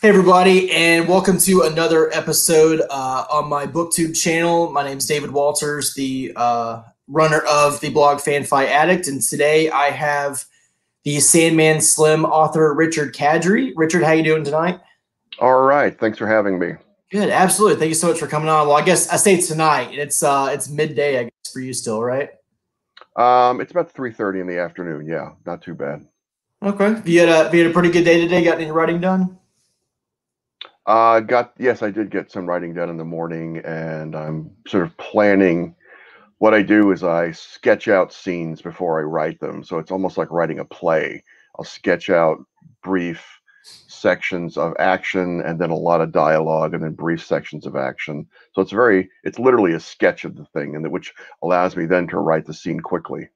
Hey, everybody, and welcome to another episode uh, on my BookTube channel. My name is David Walters, the uh, runner of the blog FanFiAddict, and today I have the Sandman Slim author Richard Kadrey. Richard, how you doing tonight? All right, thanks for having me. Good, absolutely. Thank you so much for coming on. Well, I guess I say tonight. It's uh, it's midday, I guess, for you still, right? Um, it's about three thirty in the afternoon. Yeah, not too bad. Okay. You had a you had a pretty good day today. Got any writing done? Uh, got yes, I did get some writing done in the morning, and I'm sort of planning. What I do is I sketch out scenes before I write them, so it's almost like writing a play. I'll sketch out brief sections of action, and then a lot of dialogue, and then brief sections of action. So it's very, it's literally a sketch of the thing, and which allows me then to write the scene quickly.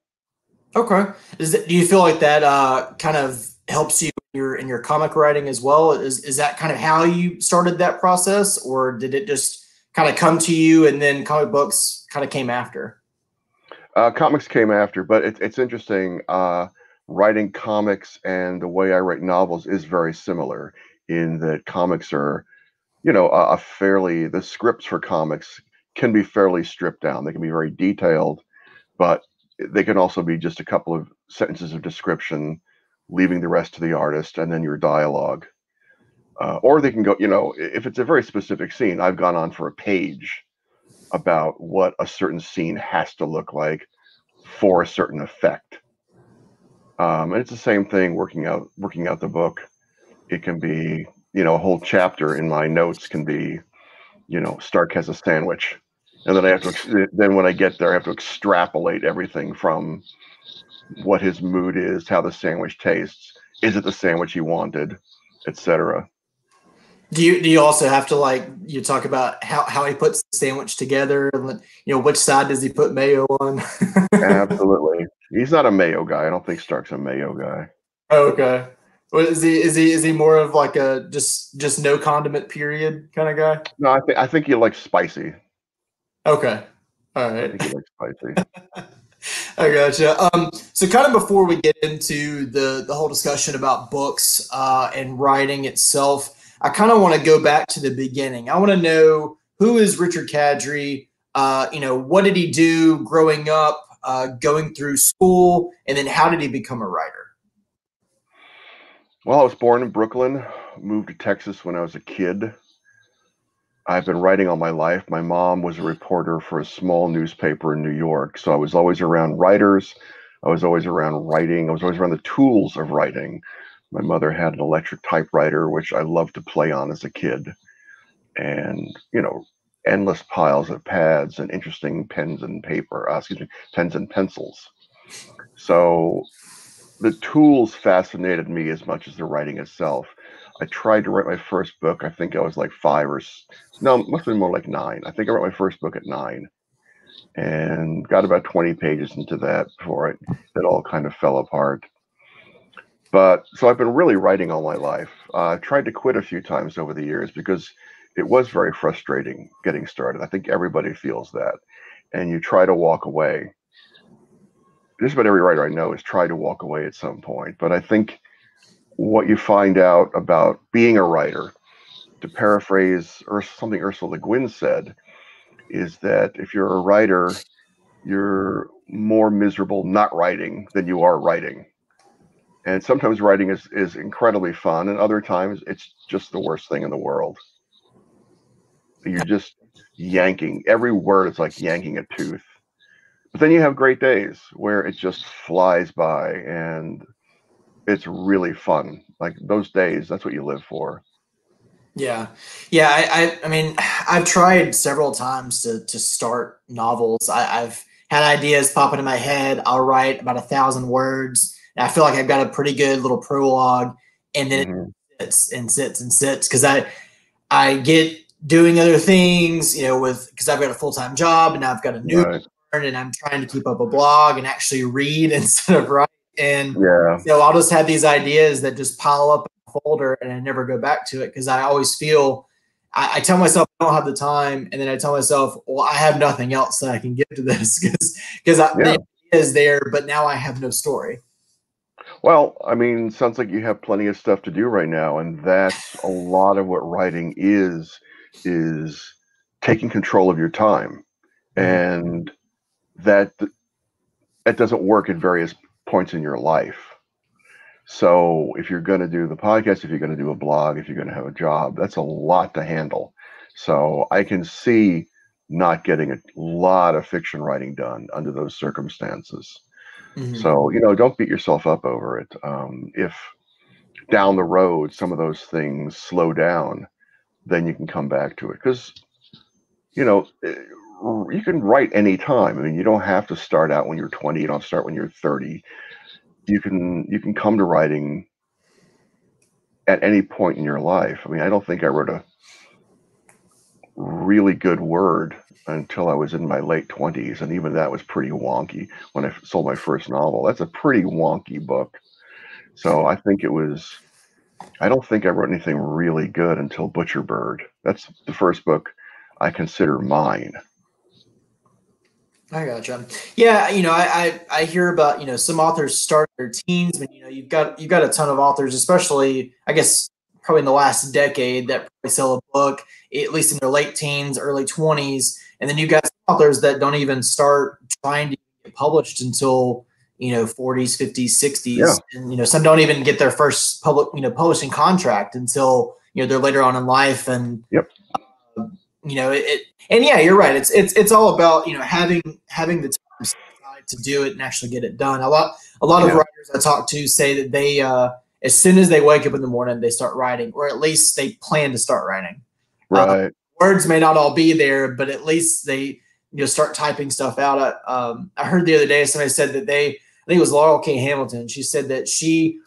Okay. Is it, do you feel like that uh, kind of helps you your in your comic writing as well? Is is that kind of how you started that process, or did it just kind of come to you and then comic books kind of came after? Uh, comics came after, but it, it's interesting. Uh, writing comics and the way I write novels is very similar in that comics are, you know, a, a fairly the scripts for comics can be fairly stripped down. They can be very detailed, but they can also be just a couple of sentences of description, leaving the rest to the artist, and then your dialogue. Uh, or they can go, you know, if it's a very specific scene, I've gone on for a page about what a certain scene has to look like for a certain effect. Um, and it's the same thing working out working out the book. It can be, you know, a whole chapter in my notes can be, you know, Stark has a sandwich and then I have to then when I get there, I have to extrapolate everything from what his mood is, how the sandwich tastes, is it the sandwich he wanted, etc. Do you do you also have to like you talk about how, how he puts the sandwich together and you know which side does he put mayo on? Absolutely, he's not a mayo guy. I don't think Stark's a mayo guy. Okay. is he? Is he is he more of like a just just no condiment period kind of guy? No, I think I think he likes spicy. Okay. All right. I think he likes spicy. I gotcha. Um, so, kind of before we get into the the whole discussion about books uh, and writing itself, I kind of want to go back to the beginning. I want to know who is Richard Kadrey. Uh, you know, what did he do growing up, uh, going through school, and then how did he become a writer? Well, I was born in Brooklyn, moved to Texas when I was a kid. I've been writing all my life. My mom was a reporter for a small newspaper in New York. So I was always around writers. I was always around writing. I was always around the tools of writing. My mother had an electric typewriter, which I loved to play on as a kid. And, you know, endless piles of pads and interesting pens and paper, uh, excuse me, pens and pencils. So the tools fascinated me as much as the writing itself. I tried to write my first book. I think I was like five or no, must have been more like nine. I think I wrote my first book at nine, and got about twenty pages into that before it it all kind of fell apart. But so I've been really writing all my life. Uh, I tried to quit a few times over the years because it was very frustrating getting started. I think everybody feels that, and you try to walk away. Just about every writer I know has tried to walk away at some point. But I think what you find out about being a writer, to paraphrase or something Ursula Le Guin said, is that if you're a writer, you're more miserable not writing than you are writing. And sometimes writing is, is incredibly fun, and other times it's just the worst thing in the world. You're just yanking every word, it's like yanking a tooth. But then you have great days where it just flies by and it's really fun. Like those days, that's what you live for. Yeah, yeah. I, I, I mean, I've tried several times to to start novels. I, have had ideas pop into my head. I'll write about a thousand words. And I feel like I've got a pretty good little prologue, and then mm-hmm. it sits and sits and sits because I I get doing other things, you know, with because I've got a full time job and I've got a new right. and I'm trying to keep up a blog and actually read instead of write. And yeah, you know, I'll just have these ideas that just pile up in a folder and I never go back to it because I always feel I, I, tell myself I don't have the time, and then I tell myself, well, I have nothing else that I can give to this because because yeah. the idea is there, but now I have no story. Well, I mean, sounds like you have plenty of stuff to do right now, and that's a lot of what writing is is taking control of your time, mm-hmm. and that that doesn't work at various points in your life. So, if you're going to do the podcast, if you're going to do a blog, if you're going to have a job, that's a lot to handle. So, I can see not getting a lot of fiction writing done under those circumstances. Mm-hmm. So, you know, don't beat yourself up over it. Um, if down the road some of those things slow down, then you can come back to it. Because, you know, eh, you can write any time. I mean, you don't have to start out when you're 20. You don't start when you're 30. You can you can come to writing at any point in your life. I mean, I don't think I wrote a really good word until I was in my late 20s. And even that was pretty wonky when I sold my first novel. That's a pretty wonky book. So I think it was, I don't think I wrote anything really good until Butcher Bird. That's the first book I consider mine. I gotcha. Yeah, you know, I, I, I hear about you know some authors start their teens, but you know you've got you've got a ton of authors, especially I guess probably in the last decade that probably sell a book at least in their late teens, early twenties, and then you've got authors that don't even start trying to get published until you know 40s 50s 60s yeah. and you know some don't even get their first public you know publishing contract until you know they're later on in life and yep you know it, it, and yeah you're right it's it's it's all about you know having having the time to do it and actually get it done a lot a lot yeah. of writers i talk to say that they uh as soon as they wake up in the morning they start writing or at least they plan to start writing uh, right uh, words may not all be there, but at least they you know start typing stuff out. I, um, I heard the other day somebody said that they I think it was Laurell K. Hamilton. She said that she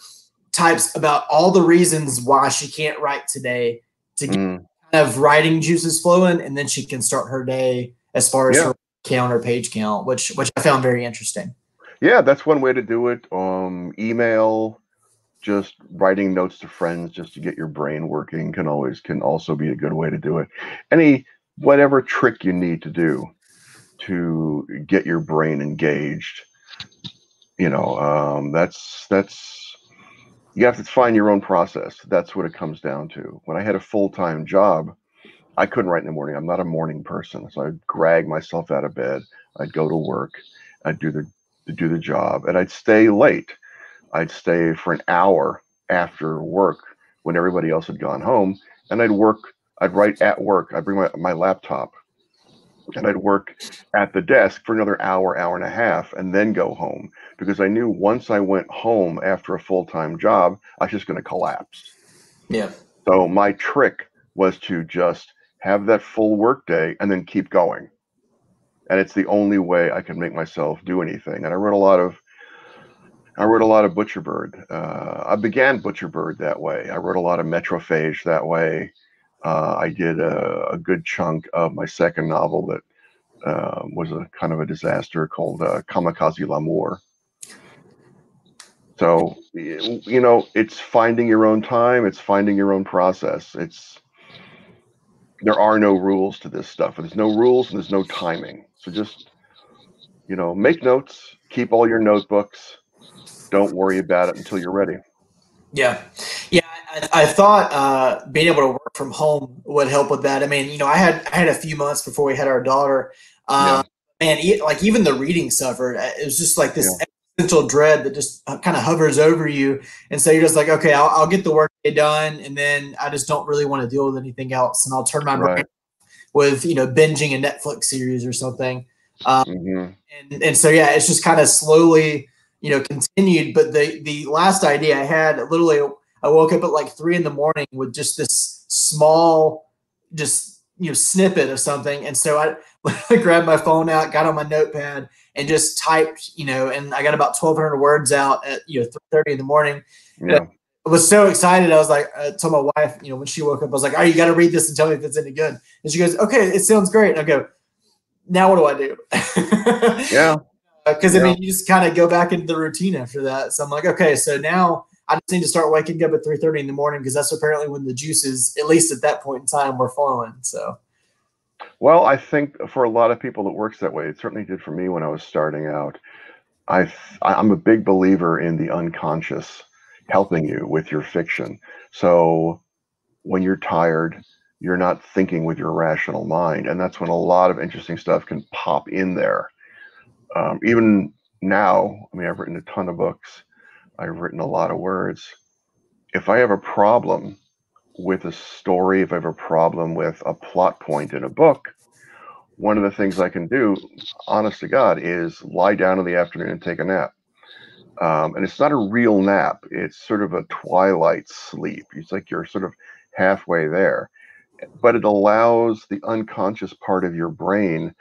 types about all the reasons why she can't write today to get mm. Kind of writing juices flowing, and then she can start her day as far as yeah. her count or page count, which which I found very interesting. Yeah, that's one way to do it. Um, email, just writing notes to friends just to get your brain working can always can also be a good way to do it any whatever trick you need to do to get your brain engaged you know um, that's that's you have to find your own process. That's what it comes down to. When i had a full-time job i couldn't write in the morning. I'm not a morning person so i'd drag myself out of bed. I'd go to work. I'd do the do the job and i'd stay late. I'd stay for an hour after work when everybody else had gone home, and I'd work. I'd write at work. I'd bring my, my laptop, and I'd work at the desk for another hour, hour and a half, and then go home because I knew once I went home after a full time job, I was just going to collapse. Yeah. So my trick was to just have that full work day and then keep going. And it's the only way I can make myself do anything. And I wrote a lot of I wrote a lot of Butcher Bird. Uh, I began Butcher Bird that way. I wrote a lot of Metrophage that way. Uh, I did a, a, good chunk of my second novel that uh, was a kind of a disaster called uh, Kamikaze L'Amour. So, you know, it's finding your own time. It's finding your own process. It's there are no rules to this stuff. There's no rules and there's no timing. So just, you know, make notes. Keep all your notebooks don't worry about it until you're ready. Yeah, yeah. I, I thought uh, being able to work from home would help with that. I mean, you know, I had I had a few months before we had our daughter. Uh, yeah. And like even the reading suffered. It was just like this yeah. existential dread that just uh, kind of hovers over you, and so you're just like, okay, I'll, I'll, get the work done, and then I just don't really want to deal with anything else, and I'll turn my right. brain with you know binging a Netflix series or something. Um, mm-hmm. and, and so yeah, it's just kind of slowly you know, continued. But the the last idea I had, literally, I woke up at like three in the morning with just this small, just you know, snippet of something, and so I, I grabbed my phone out, got on my notepad, and just typed, you know, and I got about twelve hundred words out at you know three thirty in the morning. Yeah. I was so excited. I was like, I told my wife, you know, when she woke up, I was like, "Oh, you got to read this and tell me if it's any good." And she goes, "Okay, it sounds great." And I go, "Now what do I do?" yeah because uh, I mean, you just kind of go back into the routine after that. So I'm like, okay, so now I just need to start waking up at 3:30 in the morning because that's apparently when the juices, at least at that point in time, were flowing. So. Well, I think for a lot of people it works that way. It certainly did for me when I was starting out. I I'm a big believer in the unconscious helping you with your fiction. So when you're tired, you're not thinking with your rational mind, and that's when a lot of interesting stuff can pop in there. Um, even now, I mean, I've written a ton of books. I've written a lot of words. If I have a problem with a story, if I have a problem with a plot point in a book, one of the things I can do, honest to God, is lie down in the afternoon and take a nap. Um, and it's not a real nap, it's sort of a twilight sleep. It's like you're sort of halfway there. But it allows the unconscious part of your brain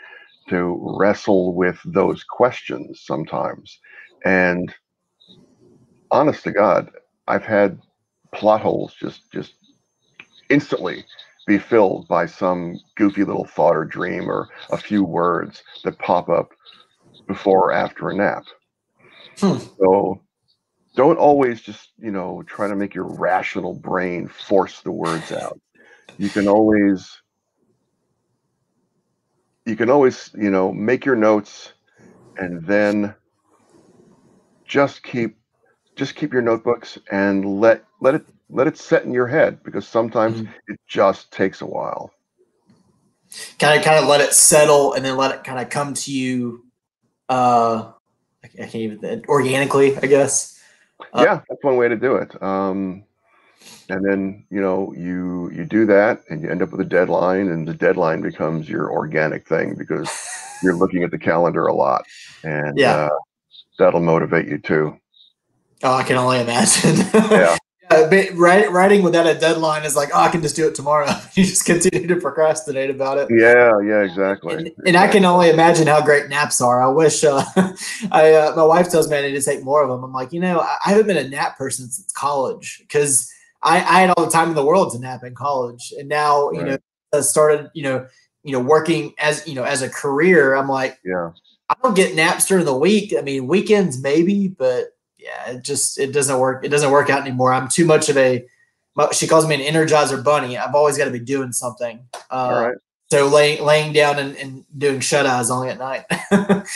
to wrestle with those questions sometimes. And honest to God, I've had plot holes just just instantly be filled by some goofy little thought or dream or a few words that pop up before or after a nap. Hmm. So don't always just, you know, try to make your rational brain force the words out. You can always you can always, you know, make your notes and then just keep just keep your notebooks and let let it let it set in your head because sometimes mm-hmm. it just takes a while. Kind of, kind of let it settle, and then let it kind of come to you. Uh, I can't even organically, I guess. Uh, yeah, that's one way to do it. Um, and then you know you you do that, and you end up with a deadline, and the deadline becomes your organic thing because you're looking at the calendar a lot, and yeah, uh, that'll motivate you too. Oh, I can only imagine. yeah. Yeah, writing without a deadline is like, oh, I can just do it tomorrow. you just continue to procrastinate about it. Yeah, yeah, exactly. And, and I can only imagine how great naps are. I wish uh, I uh, my wife tells me I need to take more of them. I'm like, you know, I haven't been a nap person since college because I, I, had all the time in the world to nap in college, and now right. you know, I started you know, you know, working as you know as a career. I'm like, yeah, I don't get naps during the week. I mean, weekends maybe, but yeah, it just it doesn't work. It doesn't work out anymore. I'm too much of a. She calls me an energizer bunny. I've always got to be doing something. Uh, All right. So laying laying down and, and doing shut eyes only at night.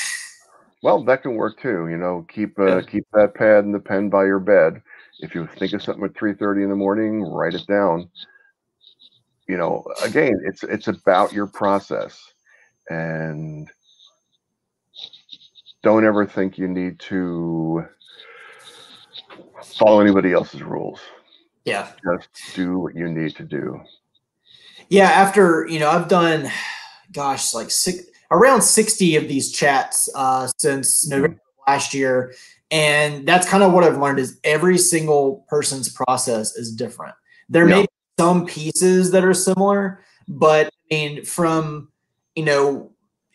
well, that can work too. You know, keep uh, keep that pad and the pen by your bed. If you think of something at three thirty in the morning, write it down. You know, again, it's it's about your process, and don't ever think you need to follow anybody else's rules. Yeah. Just do what you need to do. Yeah. After, you know, I've done, gosh, like six, around 60 of these chats uh, since November mm-hmm. last year. And that's kind of what I've learned is every single person's process is different. There yeah. may be some pieces that are similar, but I mean, from, you know,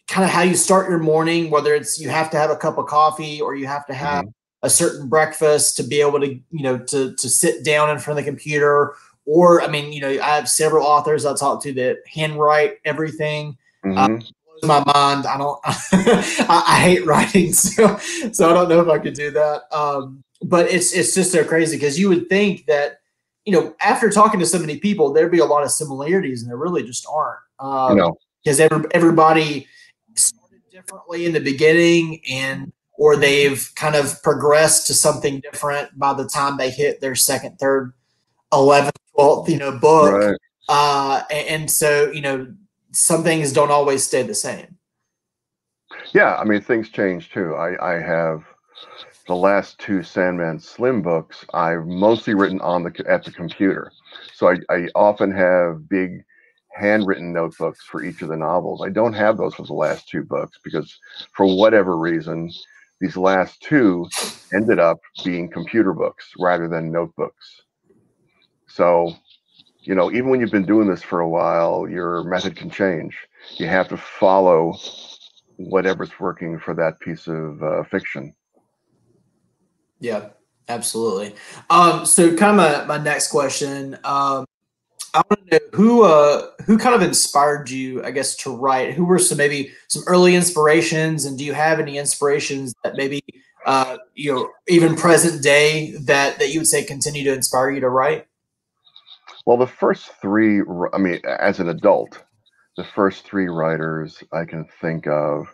kind of how you start your morning, whether it's you have to have a cup of coffee or you have to have mm-hmm a certain breakfast to be able to you know to to sit down in front of the computer. Or i mean you know i have several authors i talk to that handwrite everything. Mm-hmm. uh, my mind. I don't I, I, hate writing so so i don't know if i could do that. Um, but it's it's just so crazy because you would think that you know after talking to so many people there'd be a lot of similarities and there really just aren't. Um, no. because every, everybody started differently in the beginning and or they've kind of progressed to something different by the time they hit their second, third, 11th, 12th, you know, book. Right. Uh, and so, you know, some things don't always stay the same. Yeah, I mean, things change too. I, I have the last two Sandman Slim books. I've mostly written on the at the computer, so I, I often have big handwritten notebooks for each of the novels. I don't have those for the last two books because, for whatever reason, these last two ended up being computer books rather than notebooks. So, you know, even when you've been doing this for a while, your method can change. You have to follow whatever's working for that piece of uh, fiction. Yeah, absolutely. Um, so, kind of my, my next question. Um, I want to know who uh, who kind of inspired you, I guess, to write. Who were some maybe some early inspirations, and do you have any inspirations that maybe uh, you know even present day that that you would say continue to inspire you to write? Well, the first three, I mean, as an adult, the first three writers I can think of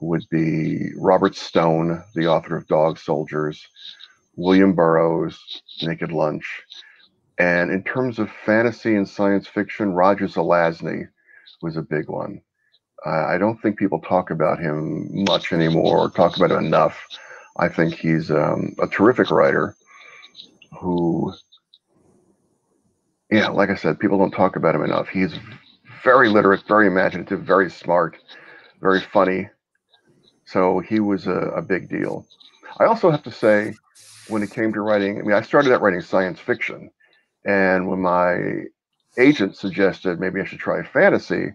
would be Robert Stone, the author of Dog Soldiers, William Burroughs, Naked Lunch. And in terms of fantasy and science fiction, Roger Zelazny was a big one. Uh, I don't think people talk about him much anymore or talk about him enough. I think he's um, a terrific writer who, yeah, like I said, people don't talk about him enough. He's very literate, very imaginative, very smart, very funny. So he was a, a big deal. I also have to say, when it came to writing, I mean, I started out writing science fiction. And when my agent suggested maybe I should try fantasy,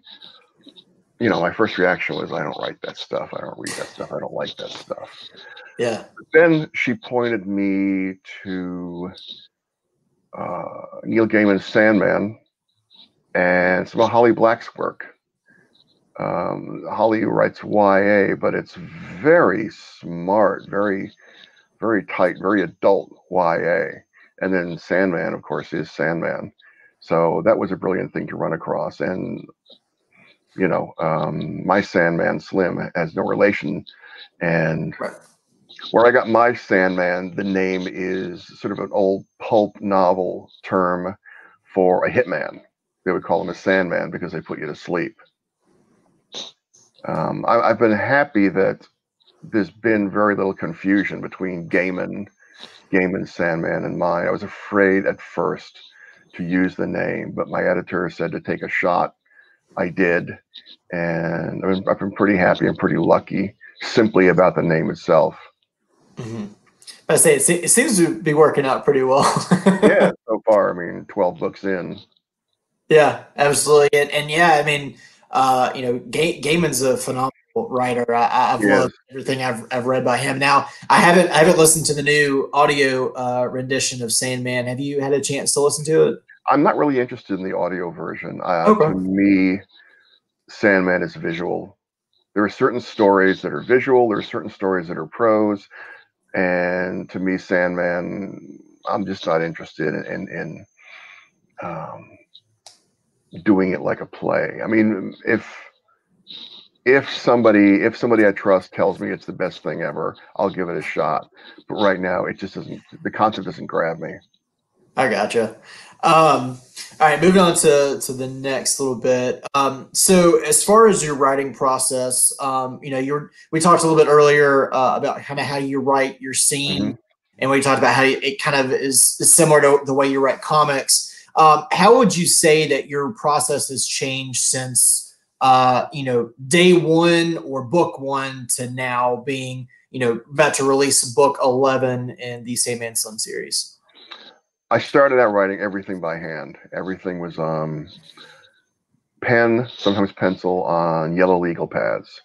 you know, my first reaction was, I don't write that stuff. I don't read that stuff. I don't like that stuff. Yeah. But then she pointed me to uh, Neil Gaiman's Sandman and some of Holly Black's work. Um, Holly writes YA, but it's very smart, very, very tight, very adult YA. And then Sandman, of course, is Sandman. So that was a brilliant thing to run across. And you know, um, my Sandman Slim has no relation. And right. where I got my Sandman, the name is sort of an old pulp novel term for a hitman. They would call him a Sandman because they put you to sleep. Um, I, have been happy that there's been very little confusion between Gaiman, Gaiman's Sandman, and mine. I was afraid at first to use the name, but my editor said to take a shot I did, and I've been, I've been pretty happy and pretty lucky simply about the name itself. Mm-hmm. I say it, it, seems to be working out pretty well. yeah, so far. I mean, twelve books in. Yeah, absolutely, and, and yeah, I mean, uh, you know, Ga- Gaiman's a phenomenal writer. I, have yes. loved everything I've, I've read by him. Now, I haven't I haven't listened to the new audio uh, rendition of Sandman. Have you had a chance to listen to it? I'm not really interested in the audio version. Uh, okay. To me, Sandman is visual. There are certain stories that are visual. There are certain stories that are prose, and to me, Sandman, I'm just not interested in in, in um, doing it like a play. I mean, if if somebody if somebody I trust tells me it's the best thing ever, I'll give it a shot. But right now, it just doesn't. The concept doesn't grab me. I gotcha. Um, all right, moving on to, to the next little bit. Um, so as far as your writing process, um, you know, you're, we talked a little bit earlier uh, about kind of how you write your scene, mm-hmm. and we talked about how it kind of is, is similar to the way you write comics. Um, how would you say that your process has changed since, uh, you know, day one or book one to now being, you know, about to release book 11 in the Sandman Slim series? I started out writing everything by hand. Everything was um, pen, sometimes pencil on yellow legal pads.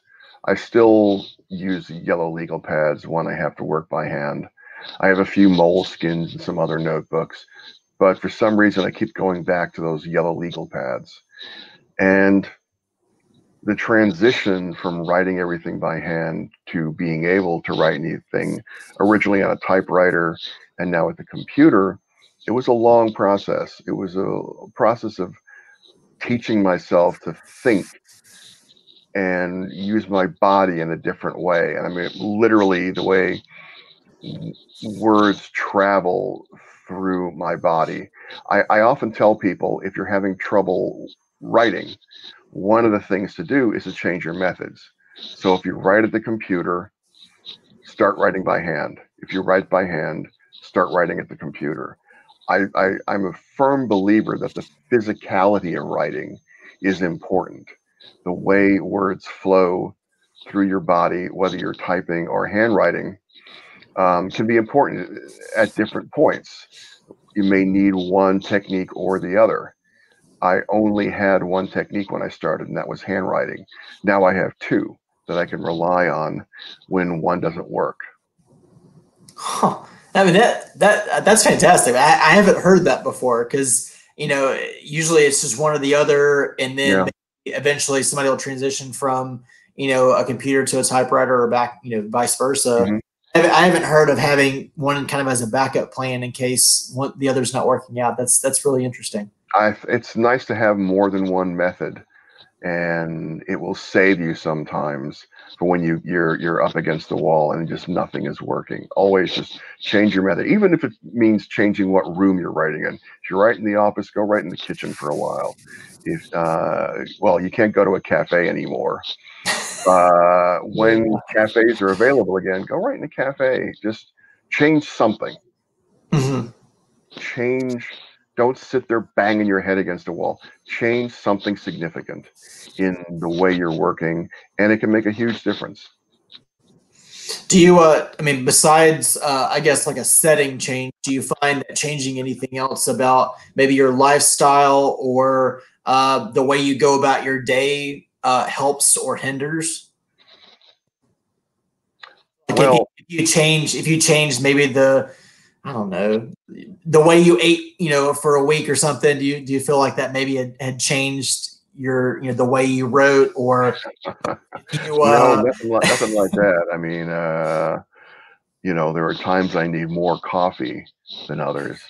I still use yellow legal pads when I have to work by hand. I have a few moleskins and some other notebooks, but for some reason I keep going back to those yellow legal pads. And the transition from writing everything by hand to being able to write anything originally on a typewriter and now with the computer it was a long process. It was a process of teaching myself to think and use my body in a different way. And I mean, literally, the way words travel through my body. I, I often tell people if you're having trouble writing, one of the things to do is to change your methods. So if you write at the computer, start writing by hand. If you write by hand, start writing at the computer. I, I I'm a firm believer that the physicality of writing is important. The way words flow through your body, whether you're typing or handwriting, um, can be important at different points. You may need one technique or the other. I only had one technique when I started, and that was handwriting. Now I have two that I can rely on when one doesn't work. Huh. I mean that that that's fantastic. I, I haven't heard that before because you know usually it's just one or the other, and then yeah. eventually somebody will transition from you know a computer to a typewriter or back you know vice versa. Mm-hmm. I haven't heard of having one kind of as a backup plan in case one, the other's not working out. That's that's really interesting. I, it's nice to have more than one method, and it will save you sometimes for when you you're you're up against the wall and just nothing is working. Always just change your method, even if it means changing what room you're writing in. If you're right in the office, go right in the kitchen for a while. If uh, well, you can't go to a cafe anymore. Uh, when cafes are available again, go right in a cafe. Just change something. Mm-hmm. Change. Don't sit there banging your head against a wall. Change something significant in the way you're working, and it can make a huge difference. Do you, uh, I mean, besides, uh, I guess, like a setting change, do you find that changing anything else about maybe your lifestyle or uh, the way you go about your day uh, helps or hinders? Like well, if you, if you change, if you change maybe the, I don't know, the way you ate, you know, for a week or something, do you do you feel like that maybe had, had changed your you know the way you wrote or you, uh, no, nothing like, nothing like that. I mean, uh, you know, there are times I need more coffee than others,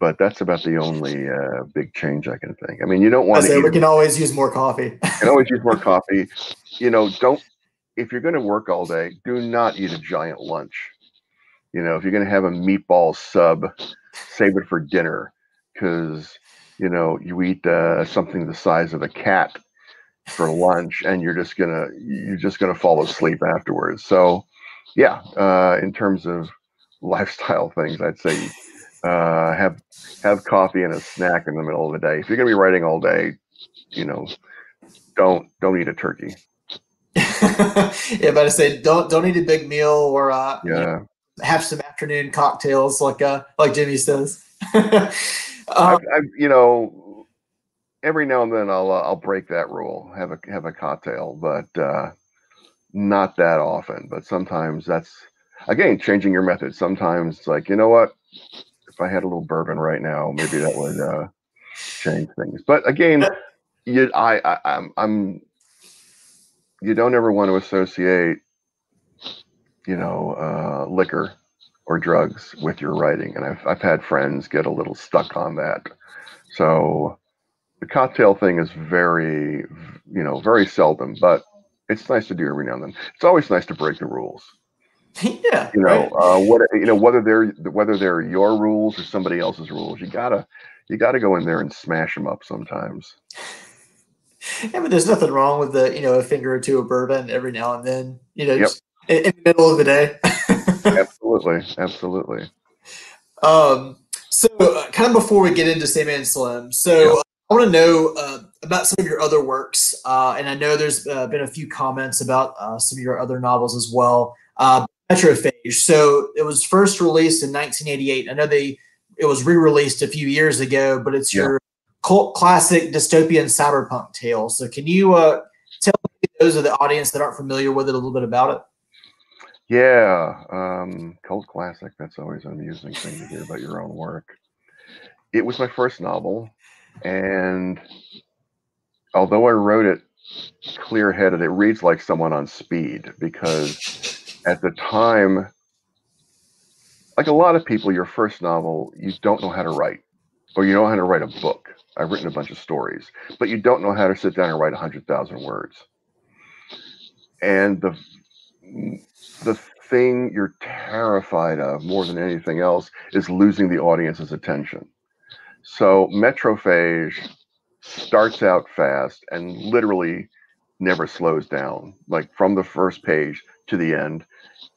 but that's about the only uh, big change I can think. I mean, you don't want to. We can always use more coffee. can always use more coffee. You know, don't if you're going to work all day, do not eat a giant lunch. You know, if you're going to have a meatball sub, save it for dinner. Because you know you eat uh, something the size of a cat for lunch and you're just gonna you're just gonna fall asleep afterwards. So yeah uh, in terms of lifestyle things i'd say uh, have have coffee and a snack in the middle of the day. If you're gonna be writing all day you know don't don't eat a turkey. Yeah but i say don't don't eat a big meal or uh, yeah have some afternoon cocktails like uh like jimmy says uh, I, I, you know, every now and then I'll uh, I'll break that rule, have a have a cocktail, but uh, not that often. But sometimes that's again changing your method. Sometimes it's like you know what, if I had a little bourbon right now, maybe that would uh, change things. But again, you I, I I'm I'm you don't ever want to associate you know uh, liquor or drugs with your writing. And I've, I've had friends get a little stuck on that. So the cocktail thing is very, you know, very seldom, but it's nice to do every now and then. It's always nice to break the rules. yeah. You know, right. uh, what, you know, whether they're, whether they're your rules or somebody else's rules, you gotta, you gotta go in there and smash them up sometimes. Yeah, but there's nothing wrong with the, you know, a finger or two of bourbon every now and then, you know, yep. In, in the middle of the day. absolutely, absolutely. Um, so, uh, kind of before we get into Sandman Slim, so yeah. I want to know uh, about some of your other works, uh, and I know there's uh, been a few comments about uh, some of your other novels as well. Uh, Metrophage. So, it was first released in 1988. I know they it was re-released a few years ago, but it's yeah. your cult classic dystopian cyberpunk tale. So, can you uh, tell those of the audience that aren't familiar with it a little bit about it? Yeah, um, cult classic. That's always an amusing thing to hear about your own work. It was my first novel, and although I wrote it clear headed, it reads like someone on speed because at the time, like a lot of people, your first novel, you don't know how to write, or you know how to write a book. I've written a bunch of stories, but you don't know how to sit down and write 100,000 words. And the the thing you're terrified of more than anything else is losing the audience's attention. So Metrophage starts out fast and literally never slows down. Like from the first page to the end,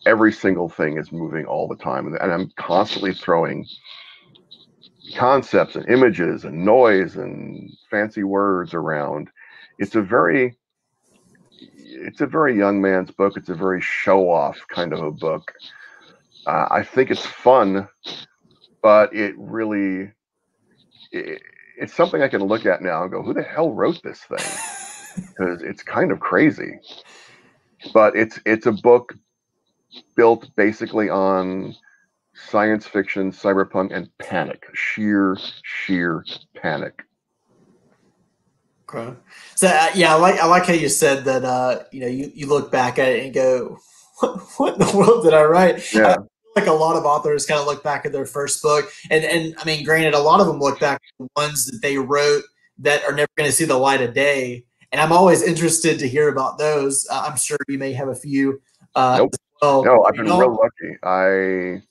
every single thing is moving all the time. And I'm constantly throwing concepts and images and noise and fancy words around. It's a very it's a very young man's book. It's a very show off kind of a book. Uh, I think it's fun, but it really it, it's something I can look at now and go, "Who the hell wrote this thing?" Because it's kind of crazy. But it's it's a book built basically on science fiction, cyberpunk, and panic. Sheer, sheer panic. Okay. So uh, yeah, I like I like how you said that. Uh, you know, you, you look back at it and go, "What, what in the world did I write?" Yeah. I like a lot of authors kind of look back at their first book, and and I mean, granted, a lot of them look back at the ones that they wrote that are never going to see the light of day, and I'm always interested to hear about those. Uh, I'm sure you may have a few. Uh, Nope. well. No, I've You been know- real lucky. I,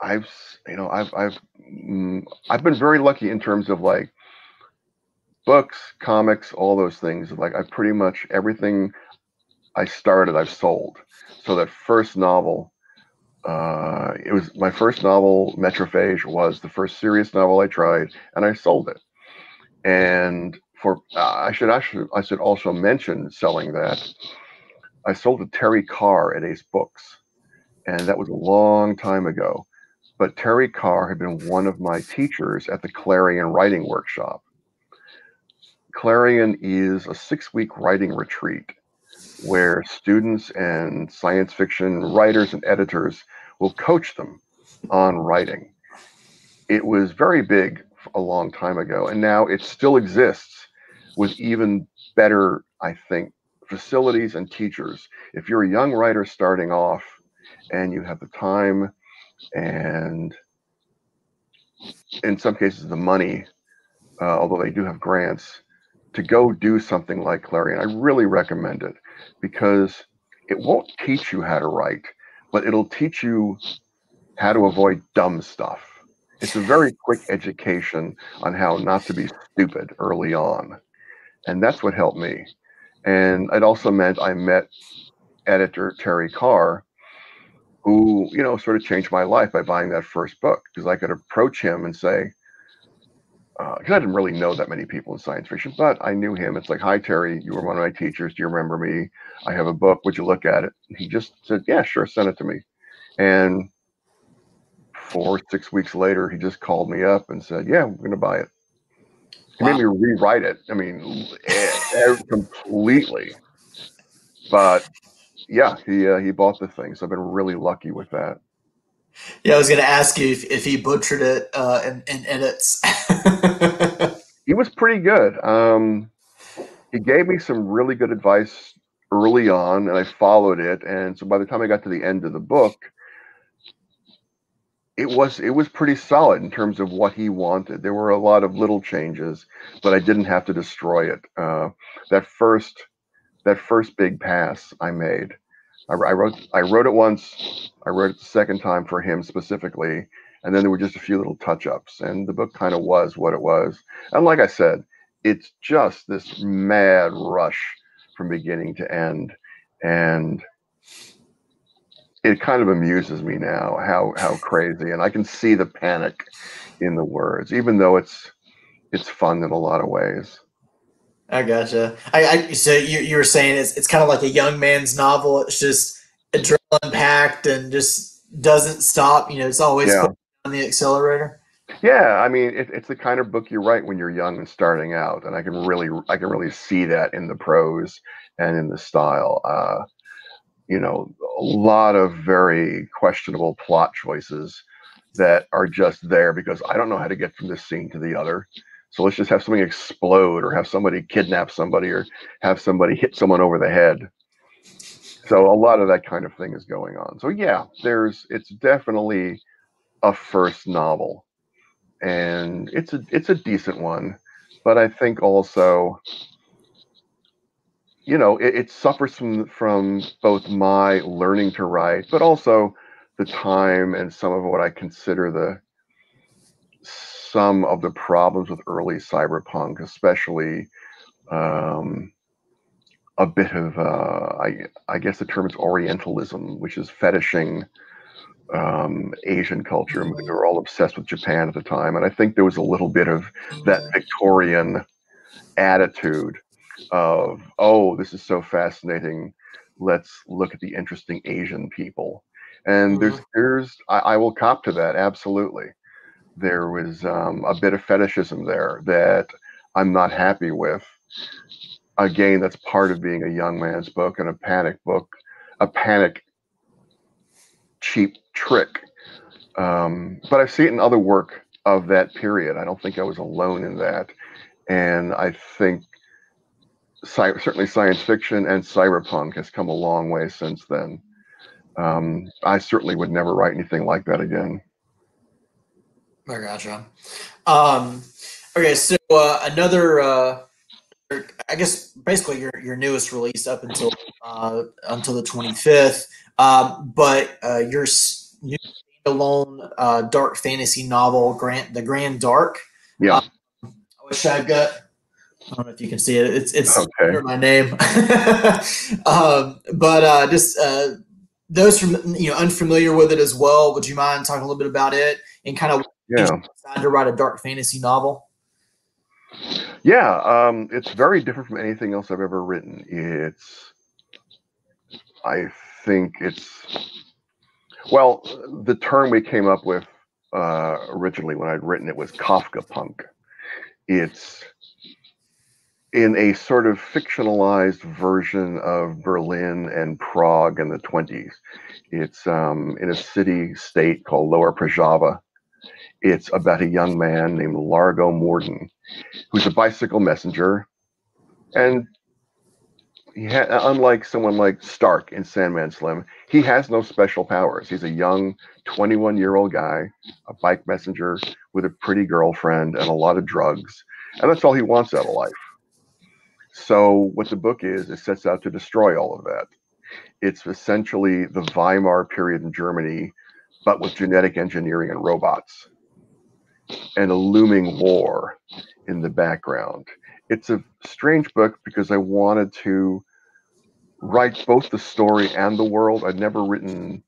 I've, you know, I've, I've, mm, I've been very lucky in terms of like books, comics, all those things. Like I pretty much everything I started, I've sold. So that first novel, uh, it was my first novel, Metrophage, was the first serious novel I tried, and I sold it. And for uh, I should actually I should also mention selling that. I sold to Terry Carr at Ace Books, and that was a long time ago. But Terry Carr had been one of my teachers at the Clarion Writing Workshop. Clarion is a six week writing retreat where students and science fiction writers and editors will coach them on writing. It was very big a long time ago, and now it still exists with even better, I think, facilities and teachers. If you're a young writer starting off and you have the time and in some cases the money, uh, although they do have grants, to go do something like Clarion, I really recommend it because it won't teach you how to write, but it'll teach you how to avoid dumb stuff. It's a very quick education on how not to be stupid early on. And that's what helped me. And it also meant I met editor Terry Carr, who, you know, sort of changed my life by buying that first book because I could approach him and say, because I didn't really know that many people in science fiction, but I knew him. It's like, hi, Terry, you were one of my teachers. Do you remember me? I have a book. Would you look at it? He just said, yeah, sure, send it to me. And four, six weeks later, he just called me up and said, yeah, I'm going to buy it. He made me rewrite it. I mean, completely. But yeah, he uh, he bought the thing, so I've been really lucky with that. Yeah, I was going to ask you if, if he butchered it uh, in, in edits. He was pretty good. Um, he gave me some really good advice early on, and I followed it. And so by the time I got to the end of the book, it was it was pretty solid in terms of what he wanted. There were a lot of little changes, but I didn't have to destroy it. Uh, that first that first big pass I made, I, I wrote I wrote it once. I wrote it the second time for him specifically, and then there were just a few little touch ups, and the book kind of was what it was. And like I said, it's just this mad rush from beginning to end, and it kind of amuses me now how how crazy, and I can see the panic in the words, even though it's it's fun in a lot of ways. I gotcha. I, I so you you were saying it's it's kind of like a young man's novel. It's just adrenaline packed and just doesn't stop. You know, it's always Yeah. On the accelerator. Yeah, I mean, it, it's the kind of book you write when you're young and starting out, and I can really, I can really see that in the prose and in the style. Uh, you know, a lot of very questionable plot choices that are just there because I don't know how to get from this scene to the other. So let's just have something explode, or have somebody kidnap somebody, or have somebody hit someone over the head. So a lot of that kind of thing is going on. So yeah, there's, it's definitely a first novel. And it's a it's a decent one but i think also you know it, it suffers from from both my learning to write but also the time and some of what i consider the some of the problems with early cyberpunk especially um a bit of uh i i guess the term is orientalism which is fetishing um, Asian culture. They were all obsessed with Japan at the time, and I think there was a little bit of that Victorian attitude of, "Oh, this is so fascinating. Let's look at the interesting Asian people." And there's, there's, I, I will cop to that absolutely. There was um, a bit of fetishism there that I'm not happy with. Again, that's part of being a young man's book and a panic book, a panic cheap trick. Um, but I see it in other work of that period. I don't think I was alone in that. And I think sci- certainly science fiction and cyberpunk has come a long way since then. Um, I certainly would never write anything like that again. I gotcha. Um, okay, so uh, another uh, I guess basically your your newest release up until uh, until the 25th. Um, but uh, your new alone uh, dark fantasy novel, Grant the Grand Dark. Yeah. Um, I wish I've got. I don't know if you can see it. It's it's Okay. under my name. um, but uh, just uh, those from you know unfamiliar with it as well. Would you mind talking a little bit about it and kind of Yeah. decided to write a dark fantasy novel? Yeah, um, it's very different from anything else I've ever written. It's, I think it's, well, the term we came up with uh, originally when I'd written it was Kafka punk. It's in a sort of fictionalized version of Berlin and Prague in the 20s. It's um, in a city state called Lower Proszawa. It's about a young man named Largo Moorden who's a bicycle messenger, and he ha- unlike someone like Stark in Sandman Slim, he has no special powers. He's a young 21 year old guy, a bike messenger with a pretty girlfriend and a lot of drugs, and that's all he wants out of life. So what the book is, it sets out to destroy all of that. It's essentially the Weimar period in Germany, but with genetic engineering and robots, and a looming war in the background. It's a strange book because I wanted to write both the story and the world. I'd never written,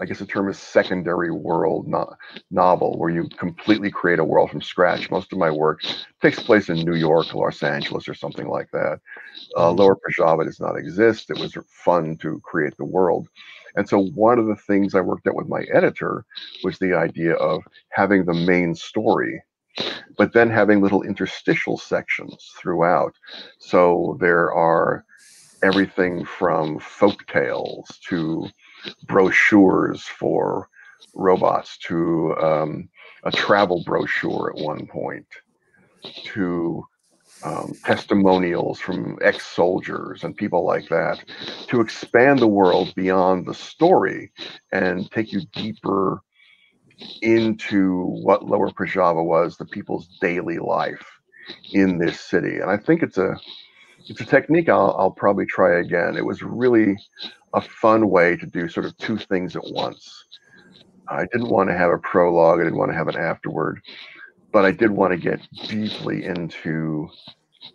I guess the term is secondary world no- novel, where you completely create a world from scratch. Most of my work takes place in New York, Los Angeles, or something like that. Uh, Lower Proszawa does not exist. It was fun to create the world. And so, one of the things I worked out with my editor was the idea of having the main story but then having little interstitial sections throughout. So there are everything from folk tales to brochures for robots to um, a travel brochure at one point to um, testimonials from ex-soldiers and people like that to expand the world beyond the story and take you deeper into what Lower Proszawa was, the people's daily life in this city. And I think it's a it's a technique I'll, I'll probably try again. It was really a fun way to do sort of two things at once. I didn't want to have a prologue, I didn't want to have an afterward, but I did want to get deeply into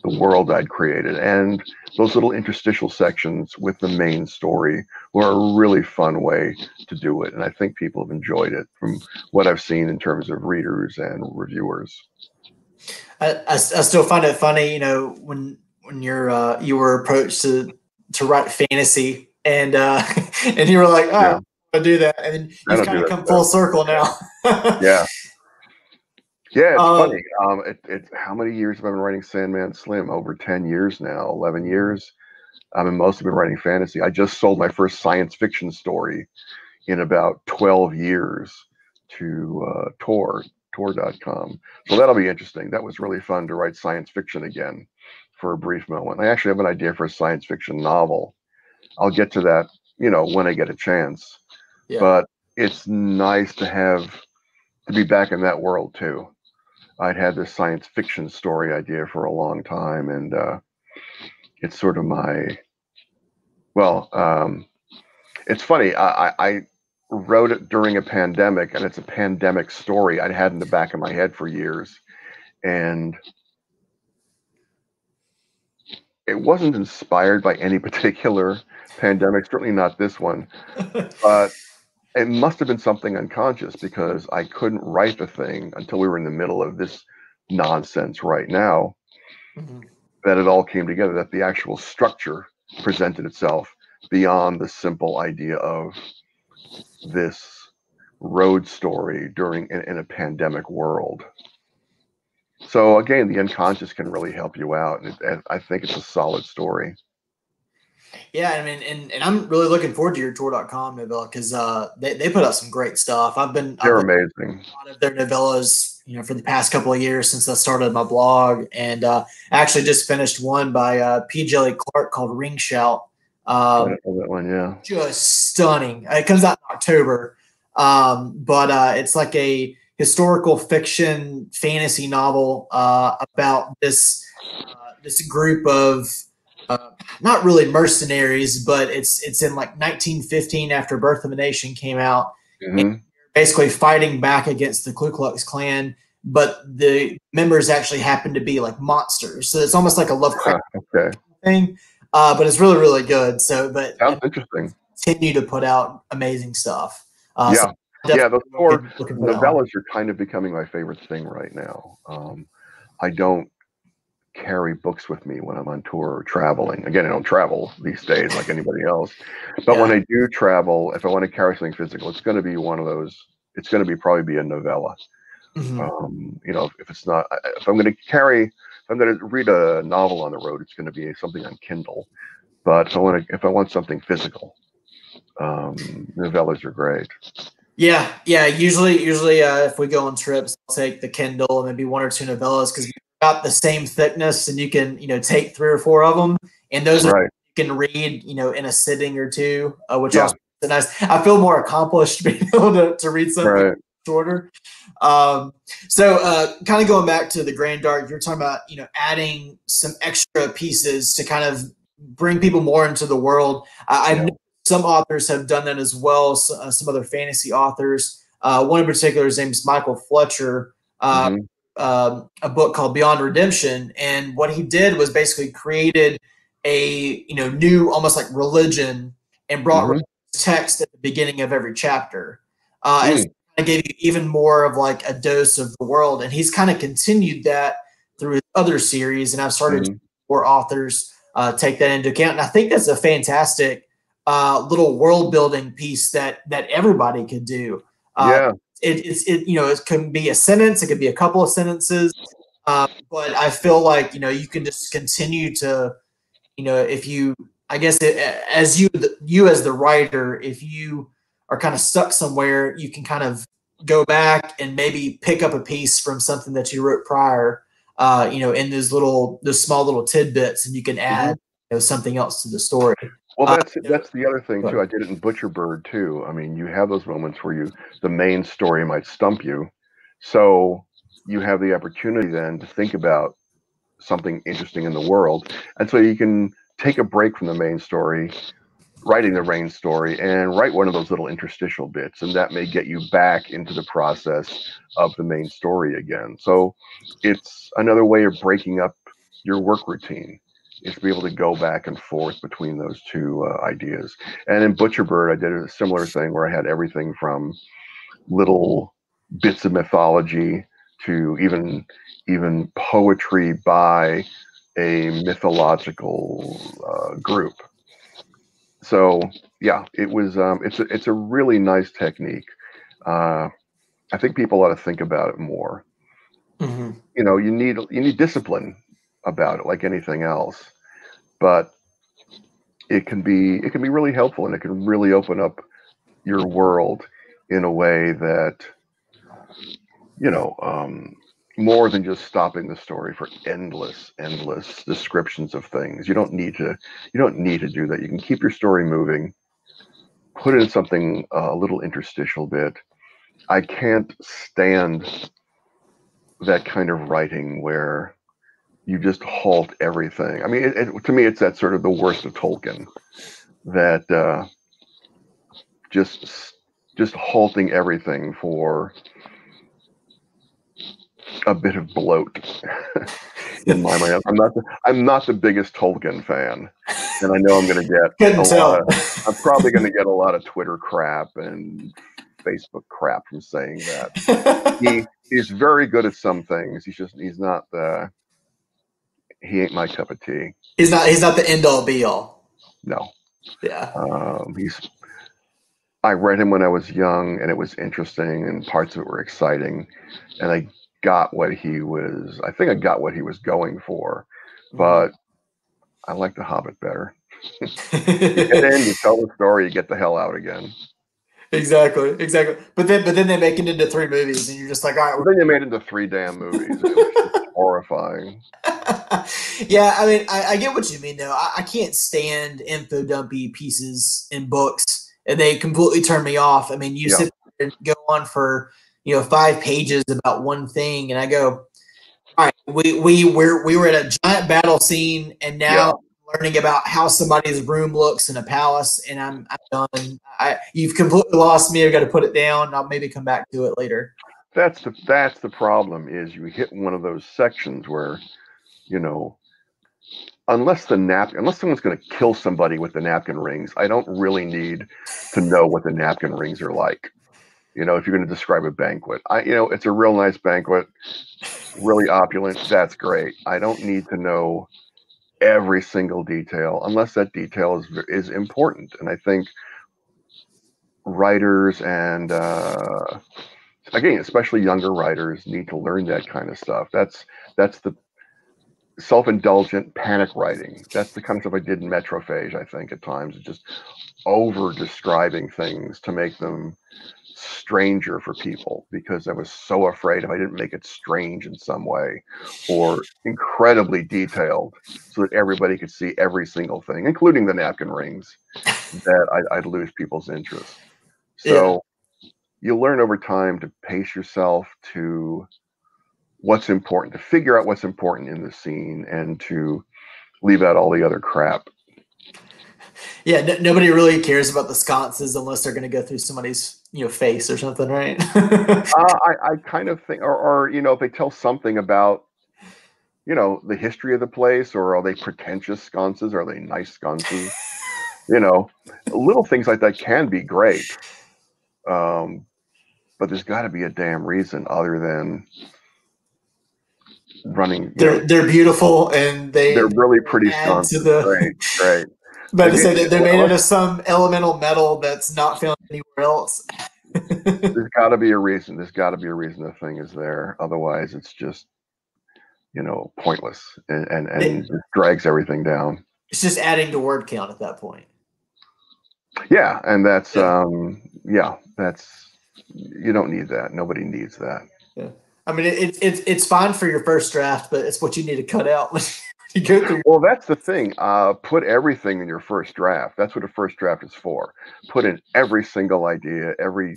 the world I'd created. And those little interstitial sections with the main story were a really fun way to do it. And I think people have enjoyed it from what I've seen in terms of readers and reviewers. I, I, I still find it funny, you know, when when you're uh, you were approached to to write fantasy and uh, and you were like, oh, Yeah. I do that, and then you've kind of that come full circle now. Yeah. Yeah, it's Um, funny. Um, it, it, how many years have I been writing Sandman Slim? Over 10 years now, 11 years. I've been mostly been writing fantasy. I just sold my first science fiction story in about 12 years to uh, Tor, Tor.com. So that'll be interesting. That was really fun to write science fiction again for a brief moment. I actually have an idea for a science fiction novel. I'll get to that, you know, when I get a chance. Yeah. But it's nice to have to be back in that world too. I'd had this science fiction story idea for a long time, and uh, it's sort of my well. Um, it's funny. I, I, wrote it during a pandemic, and it's a pandemic story I'd had in the back of my head for years, and it wasn't inspired by any particular pandemic. Certainly not this one, but it must have been something unconscious because I couldn't write the thing until we were in the middle of this nonsense right now Mhm. that it all came together, that the actual structure presented itself beyond the simple idea of this road story during in, in a pandemic world. So again, the unconscious can really help you out, and, it, and I think it's a solid story. Yeah, I mean, and, and I'm really looking forward to your Tor.com novella because uh, they, they put out some great stuff. I've been, I've They're been amazing. a lot of their novellas, you know, for the past couple of years since I started my blog, and uh, actually just finished one by uh, P. Djèlí Clark called Ring Shout. Um, that one, yeah. just stunning. It comes out in October, um, but uh, it's like a historical fiction fantasy novel uh, about this uh, this group of uh, not really mercenaries, but it's it's in like 1915 after Birth of a Nation came out, hmm basically fighting back against the Ku Klux Klan. But the members actually happen to be like monsters, so it's almost like a Lovecraft Okay, thing. Uh, but it's really really good. So, but sounds interesting. continue to put out amazing stuff. Uh, so Yeah, yeah. Those four looking- looking for that one. novellas are kind of becoming my favorite thing right now. Um, I don't carry books with me when I'm on tour or traveling. Again, I don't travel these days like anybody else. But when I do travel, if I want to carry something physical, it's going to be one of those. It's going to be probably be a novella. Mhm. Um, you know, if it's not, if I'm going to carry, if I'm going to read a novel on the road, it's going to be something on Kindle. But if I want to, if I want something physical, um, novellas are great. Yeah, yeah. Usually, usually, uh, if we go on trips, I'll take the Kindle and maybe one or two novellas because about the same thickness, and you can, you know, take three or four of them, and those are Right. you can read, you know, in a sitting or two, uh, which Yeah. also is nice. I feel more accomplished being able to, to read something Right. shorter. Um, so, uh, kind of going back to the Grand Dark, you're talking about, you know, adding some extra pieces to kind of bring people more into the world. I, I've some authors have done that as well. So, uh, some other fantasy authors. Uh, one in particular, his name is Michael Fletcher. Uh, Mhm. Um, a book called Beyond Redemption, and what he did was basically created a you know new almost like religion and brought Mhm. text at the beginning of every chapter. Uh, and Mm. kind of gave you even more of like a dose of the world, and he's kind of continued that through his other series, and I've started Mhm. more authors uh, take that into account, and I think that's a fantastic uh, little world building piece that that everybody could do. Uh, yeah. It, it's it you know it can be a sentence it could be a couple of sentences uh, but i feel like you know you can just continue to you know if you i guess it, as you you as the writer if you are kind of stuck somewhere you can kind of go back and maybe pick up a piece from something that you wrote prior uh, you know in those little those small little tidbits and you can add you know, something else to the story Well, Uh, that's that's the other thing too. I did it in Butcher Bird too. I mean, you have those moments where you the main story might stump you, so you have the opportunity then to think about something interesting in the world, and so you can take a break from the main story, writing the rain story, and write one of those little interstitial bits, and that may get you back into the process of the main story again. So it's another way of breaking up your work routine is to be able to go back and forth between those two uh, ideas. And in Butcher Bird, I did a similar thing where I had everything from little bits of mythology to even even poetry by a mythological uh, group. So yeah, it was um, it's a, it's a really nice technique. Uh, I think people ought to think about it more Mhm. you know you need you need discipline about it like anything else. But it can be it can be really helpful and it can really open up your world in a way that you know um, more than just stopping the story for endless endless descriptions of things. You don't need to you don't need to do that. You can keep your story moving put in something uh, a little interstitial bit. I can't stand that kind of writing where you just halt everything. I mean, it, it, to me, it's that sort of the worst of Tolkien, that uh, just just halting everything for a bit of bloat. In my mind, I'm not the, I'm not the biggest Tolkien fan, and I know I'm going to get couldn't a tell lot of, I'm probably going to get a lot of Twitter crap and Facebook crap from saying that he he's very good at some things. He's just he's not the he ain't my cup of tea. he's not he's not the end all be all No, yeah um, he's. I read him when I was young, and it was interesting, and parts of it were exciting, and I got what he was. I think I got what he was going for, but I like the Hobbit better. Get in, you tell the story, you get the hell out again. exactly, exactly. But then, but then they make it into three movies, and you're just like, all But then they made it into three damn movies. It was just horrifying. yeah, I mean, I, I get what you mean, though. I, I can't stand info dumpy pieces in books, and they completely turn me off. I mean, you Yeah. sit there and go on for you know five pages about one thing, and I go, All right, we we were we were at a giant battle scene, and now yeah. learning about how somebody's room looks in a palace, and I'm I'm done. I you've completely lost me. I've got to put it down. I'll maybe come back to it later. That's the that's the problem. Is you hit one of those sections where, you know, unless the napkin, unless someone's going to kill somebody with the napkin rings, I don't really need to know what the napkin rings are like. You know, if you're going to describe a banquet, I, you know, it's a real nice banquet, really opulent. That's great. I don't need to know every single detail unless that detail is is important. And I think writers and uh, again, especially younger writers, need to learn that kind of stuff. That's that's the self-indulgent panic writing. That's the kind of stuff I did in Metrophage, I think, at times, just over describing things to make them stranger for people because I was so afraid if I didn't make it strange in some way or incredibly detailed so that everybody could see every single thing, including the napkin rings, that I, would lose people's interest. So yeah. you learn over time to pace yourself to what's important, to figure out what's important in the scene, and to leave out all the other crap. Yeah, nobody really cares about the sconces unless they're going to go through somebody's you know face or something, right? uh, I, I kind of think, or, or you know, if they tell something about you know the history of the place, or are they pretentious sconces? Or Are they nice sconces? you know, little things like that can be great. Um, but there's got to be a damn reason other than running. They're know, they're beautiful and they they're really pretty strong. To the, great, great. But to say that they're made out of some elemental metal that's not found anywhere else. there's got to be a reason. There's got to be a reason the thing is there. Otherwise, it's just you know pointless and and, and it drags everything down. It's just adding to word count at that point. Yeah, and that's um yeah, that's you don't need that. Nobody needs that. Yeah. I mean, it's it's it's fine for your first draft, but it's what you need to cut out. you go through. Well, that's the thing. Uh, put everything in your first draft. That's what a first draft is for. Put in every single idea, every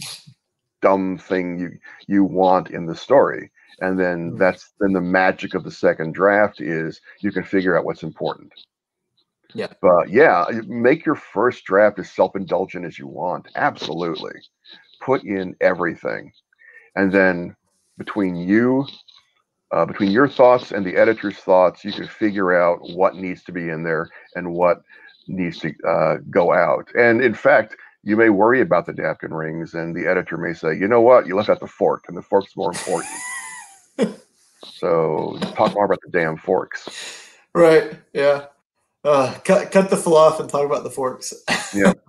dumb thing you you want in the story, and then mm-hmm. that's then the magic of the second draft is you can figure out what's important. Yeah. But yeah, make your first draft as self indulgent as you want. Absolutely. Put in everything, and then between you, uh, between your thoughts and the editor's thoughts, you can figure out what needs to be in there and what needs to uh, go out. And in fact, you may worry about the napkin rings, and the editor may say, "You know what? You left out the fork, and the fork's more important." so talk more about the damn forks. Right. Yeah. Uh, cut cut the fluff and talk about the forks. Yeah.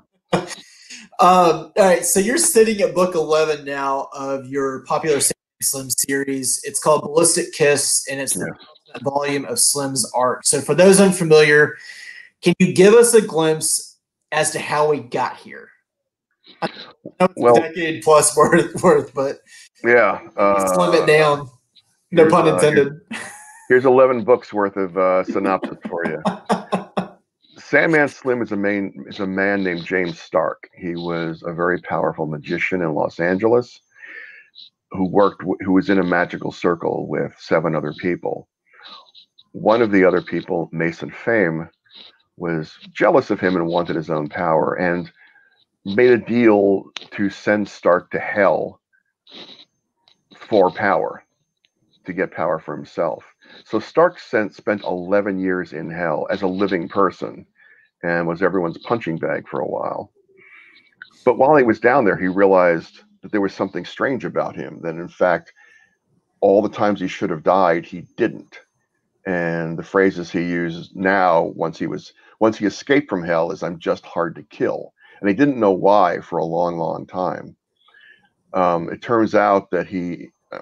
um, all right. So you're sitting at book eleven now of your popular Slim series. It's called Ballistic Kiss, and it's yeah. the volume of Slim's art. So, for those unfamiliar, can you give us a glimpse as to how we got here? well, decade plus worth, worth, but yeah, uh, slim it down. No pun uh, intended. Uh, here's, here's, 11 books worth of uh, synopsis for you. Sandman Slim is a main is a man named James Stark. He was a very powerful magician in Los Angeles who worked who was in a magical circle with seven other people. One of the other people, Mason Faim, was jealous of him and wanted his own power and made a deal to send Stark to hell for power to get power for himself. So Stark sent, spent 11 years in hell as a living person and was everyone's punching bag for a while. But while he was down there, he realized that there was something strange about him, that in fact, all the times he should have died, he didn't. And the phrases he uses now, once he was once he escaped from hell, is "I'm just hard to kill," and he didn't know why for a long, long time. Um, it turns out that he, uh,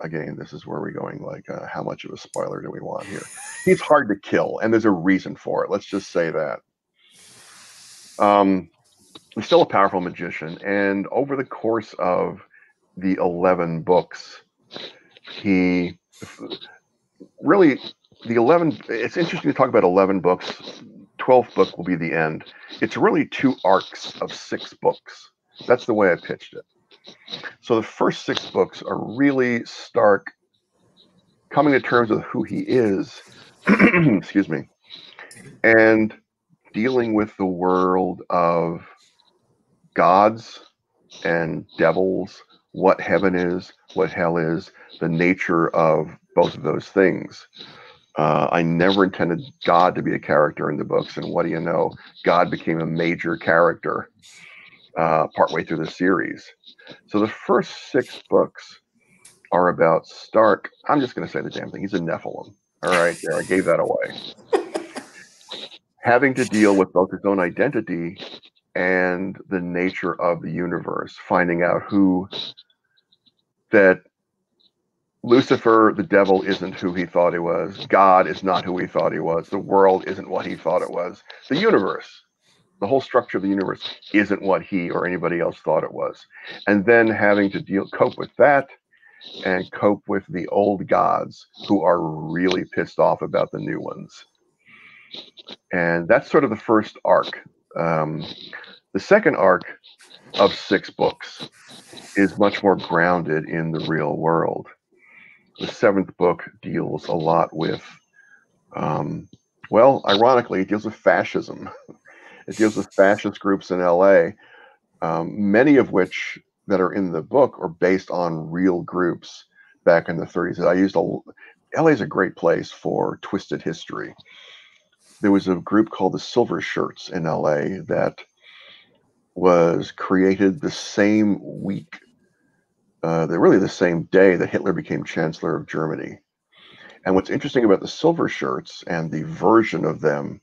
again, this is where we're going. Like, uh, how much of a spoiler do we want here? He's hard to kill, and there's a reason for it. Let's just say that. Um, he's still a powerful magician. And over the course of the 11 books, he really, the 11, it's interesting to talk about 11 books. 12th book will be the end. It's really two arcs of six books. That's the way I pitched it. So the first six books are really Stark coming to terms with who he is, excuse me, and dealing with the world of gods and devils, what heaven is, what hell is, the nature of both of those things. Uh, I never intended God to be a character in the books, and what do you know? God became a major character uh, partway through the series. So the first six books are about Stark. I'm just going to say the damn thing. He's a Nephilim. All right, there, I gave that away. Having to deal with both his own identity and the nature of the universe, finding out who that Lucifer, the devil, isn't who he thought he was. God is not who he thought he was. The world isn't what he thought it was. The universe, the whole structure of the universe, isn't what he or anybody else thought it was. And then having to deal cope with that and cope with the old gods who are really pissed off about the new ones. And that's sort of the first arc. Um, the second arc of six books is much more grounded in the real world the seventh book deals a lot with, um, well, ironically, it deals with fascism. It deals with fascist groups in LA, um, many of which that are in the book are based on real groups back in the 30s. I used a LA is a great place for twisted history. There was a group called the Silver Shirts in LA that was created the same week uh, they're really the same day that Hitler became Chancellor of Germany. And what's interesting about the silver shirts and the version of them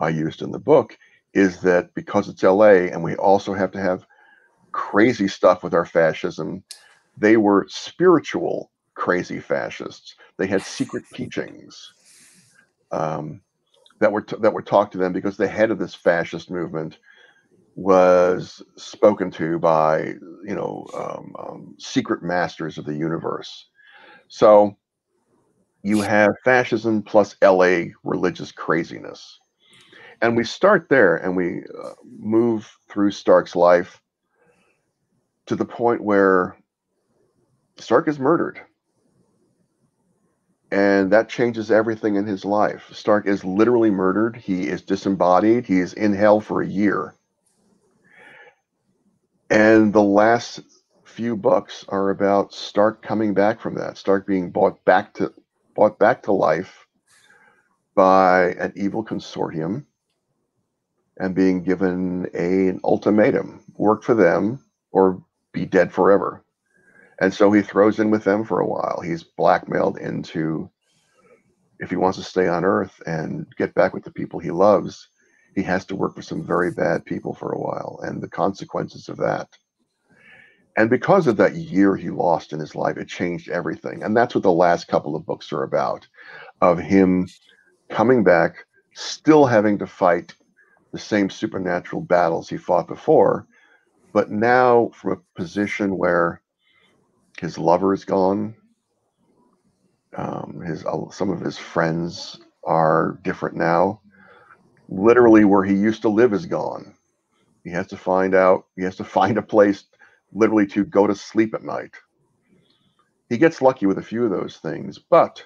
I used in the book is that because it's LA and we also have to have crazy stuff with our fascism, they were spiritual crazy fascists. They had secret teachings um, that were that were taught to them because the head of this fascist movement was spoken to by you know um, um, secret masters of the universe. So you have fascism plus LA religious craziness, and we start there and we uh, move through Stark's life to the point where Stark is murdered. And that changes everything in his life. Stark is literally murdered. He is disembodied. He is in hell for a year and the last few books are about Stark coming back from that, Stark being brought back to brought back to life by an evil consortium and being given a, an ultimatum work for them or be dead forever. And so he throws in with them for a while. He's blackmailed into if he wants to stay on Earth and get back with the people he loves, he has to work for some very bad people for a while and the consequences of that. And because of that year he lost in his life, it changed everything. And that's what the last couple of books are about of him coming back, still having to fight the same supernatural battles he fought before, but now from a position where his lover is gone, um, his uh, some of his friends are different now literally where he used to live is gone. He has to find out, he has to find a place literally to go to sleep at night. He gets lucky with a few of those things, but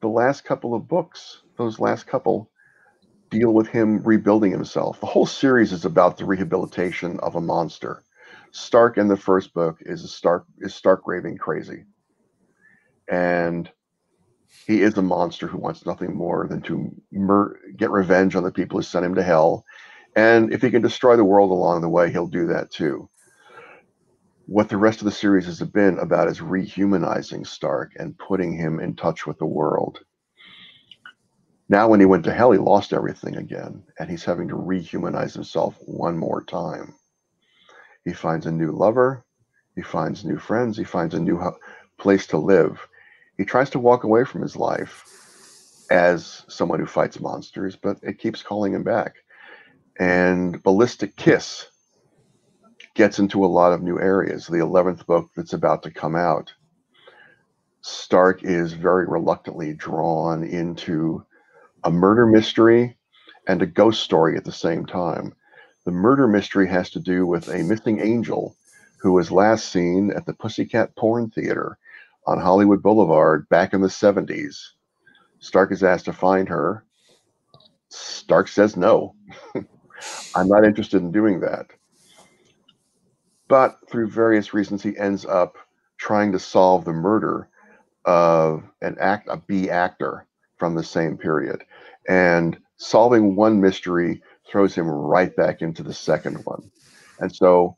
the last couple of books, those last couple, deal with him rebuilding himself. The whole series is about the rehabilitation of a monster. Stark in the first book is Stark is Stark raving crazy. And he is a monster who wants nothing more than to get revenge on the people who sent him to hell. And if he can destroy the world along the way, he'll do that too. What the rest of the series has been about is rehumanizing Stark and putting him in touch with the world. Now, when he went to hell, he lost everything again, and he's having to rehumanize himself one more time. He finds a new lover, he finds new friends, he finds a new place to live he tries to walk away from his life as someone who fights monsters, but it keeps calling him back. And Ballistic Kiss gets into a lot of new areas. The 11th book that's about to come out, Stark is very reluctantly drawn into a murder mystery and a ghost story at the same time. The murder mystery has to do with a missing angel who was last seen at the Pussycat Porn Theater on Hollywood Boulevard back in the 70s. Stark is asked to find her. Stark says no. I'm not interested in doing that. But through various reasons, he ends up trying to solve the murder of an act a B actor from the same period. And solving one mystery throws him right back into the second one. And so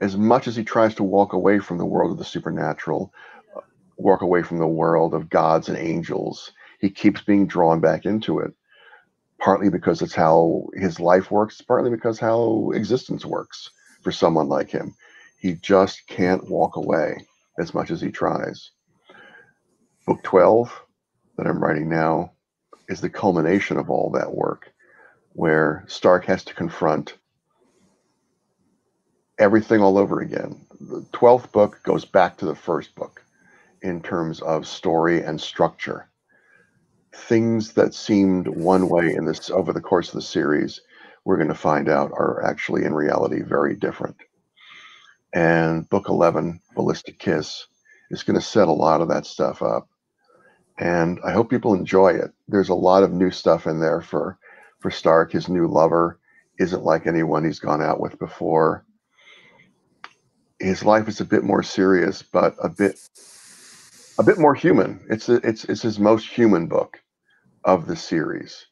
as much as he tries to walk away from the world of the supernatural, uh, walk away from the world of gods and angels, he keeps being drawn back into it. Partly because it's how his life works, partly because how existence works for someone like him. He just can't walk away as much as he tries. Book 12 that I'm writing now is the culmination of all that work, where Stark has to confront everything all over again. The 12th book goes back to the first book in terms of story and structure. Things that seemed one way in this over the course of the series, we're going to find out are actually in reality very different. And book 11, Ballistic Kiss, is going to set a lot of that stuff up. And I hope people enjoy it. There's a lot of new stuff in there for for Stark. His new lover isn't like anyone he's gone out with before his life is a bit more serious, but a bit a bit more human. It's a, it's it's his most human book of the series.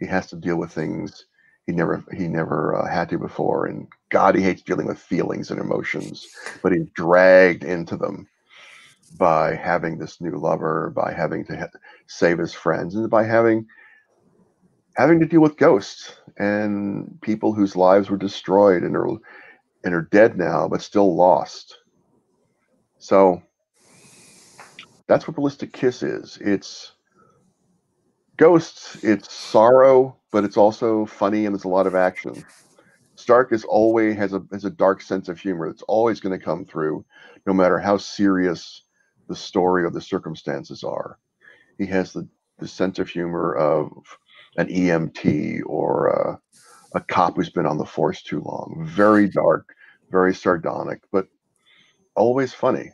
He has to deal with things he never he never uh, had to before, and God, he hates dealing with feelings and emotions, but he's dragged into them by having this new lover, by having to ha- save his friends, and by having having to deal with ghosts and people whose lives were destroyed and are and are dead now, but still lost. So that's what Ballistic Kiss is. It's ghosts, it's sorrow, but it's also funny and there's a lot of action. Stark is always has a has a dark sense of humor. It's always going to come through, no matter how serious the story or the circumstances are. He has the, the sense of humor of an EMT or a, a cop who's been on the force too long. Very dark, very sardonic, but always funny.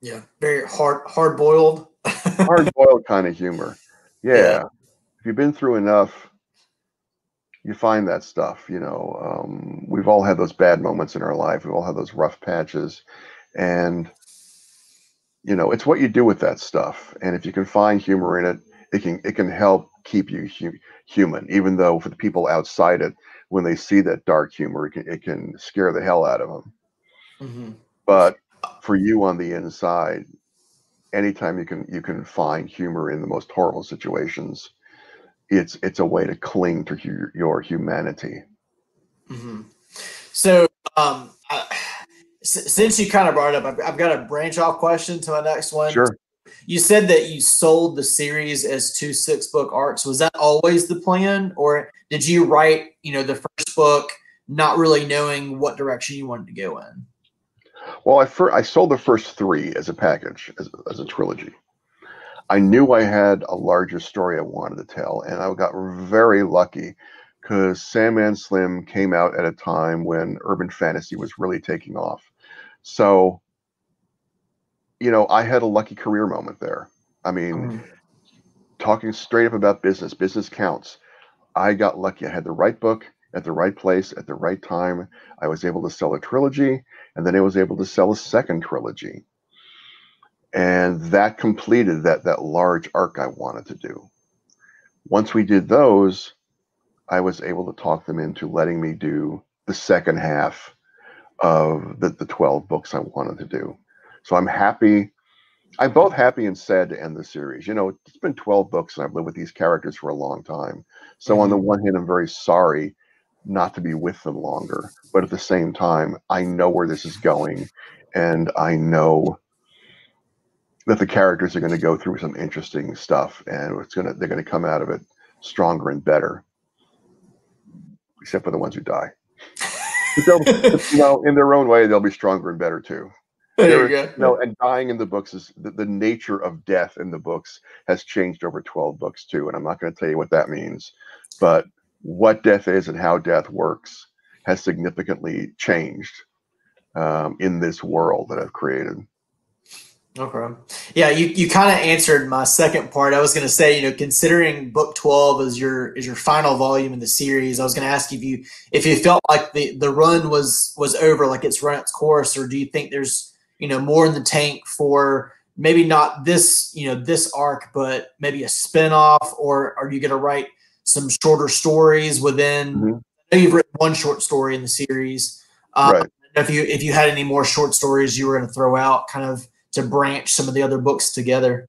Yeah, very hard hard boiled. hard boiled kind of humor. Yeah. yeah. If you've been through enough, you find that stuff. You know, um, we've all had those bad moments in our life. We've all had those rough patches, and you know, it's what you do with that stuff. And if you can find humor in it, it can it can help keep you hu- human. Even though for the people outside it, when they see that dark humor, it can, it can scare the hell out of them. Mm-hmm. But for you on the inside, anytime you can you can find humor in the most horrible situations, it's it's a way to cling to your, your humanity. Mm-hmm. So, um, I, since you kind of brought it up, I've, I've, got a branch off question to my next one. Sure. You said that you sold the series as two six book arcs. Was that always the plan, or did you write, you know, the first book not really knowing what direction you wanted to go in? Well, I fir- I sold the first three as a package, as, as a trilogy. I knew I had a larger story I wanted to tell, and I got very lucky because Sandman Slim came out at a time when urban fantasy was really taking off. So you know, I had a lucky career moment there. I mean, mm. talking straight up about business, business counts. I got lucky. I had the right book at the right place at the right time. I was able to sell a trilogy, and then I was able to sell a second trilogy. And that completed that that large arc I wanted to do. Once we did those, I was able to talk them into letting me do the second half of the, the 12 books I wanted to do. So I'm happy. I'm both happy and sad to end the series. You know, it's been 12 books and I've lived with these characters for a long time. So on the mm-hmm. one hand, I'm very sorry not to be with them longer. But at the same time, I know where this is going and I know that the characters are going to go through some interesting stuff and it's going to they're going to come out of it stronger and better. Except for the ones who die. you know, in their own way, they'll be stronger and better too. There, you go. No, and dying in the books is the, the nature of death in the books has changed over 12 books too. And I'm not going to tell you what that means, but what death is and how death works has significantly changed um, in this world that I've created. Okay. Yeah, you, you kind of answered my second part. I was going to say, you know, considering book 12 as your is your final volume in the series, I was going to ask you if you if you felt like the the run was was over, like it's run its course, or do you think there's you know more in the tank for maybe not this you know this arc, but maybe a spinoff, or are you going to write some shorter stories within? Mm-hmm. I know you've written one short story in the series. Um, right. If you if you had any more short stories you were going to throw out, kind of to branch some of the other books together?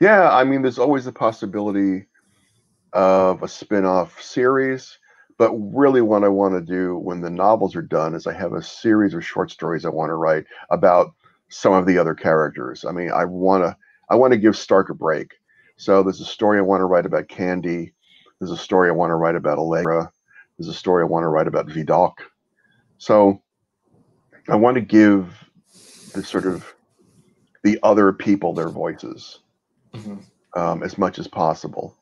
Yeah, I mean, there's always the possibility of a spin-off series, but really what I want to do when the novels are done is I have a series of short stories I want to write about some of the other characters. I mean, I want to I want to give Stark a break. So there's a story I want to write about Candy. There's a story I want to write about Allegra. There's a story I want to write about Vidocq. So I want to give the sort of the other people their voices mm-hmm. um, as much as possible.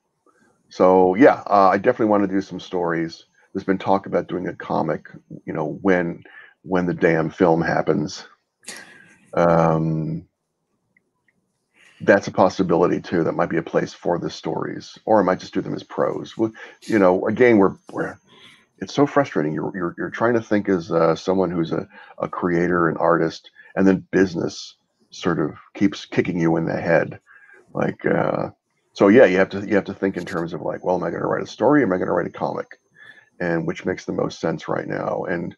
So yeah, uh, I definitely want to do some stories. There's been talk about doing a comic, you know, when when the damn film happens. Um, that's a possibility too. That might be a place for the stories, or I might just do them as prose. You know, again, we're we're it's so frustrating. You're you're, you're trying to think as uh, someone who's a, a creator, an artist, and then business sort of keeps kicking you in the head. Like, uh, so yeah, you have to you have to think in terms of like, well, am I going to write a story? Am I going to write a comic? And which makes the most sense right now? And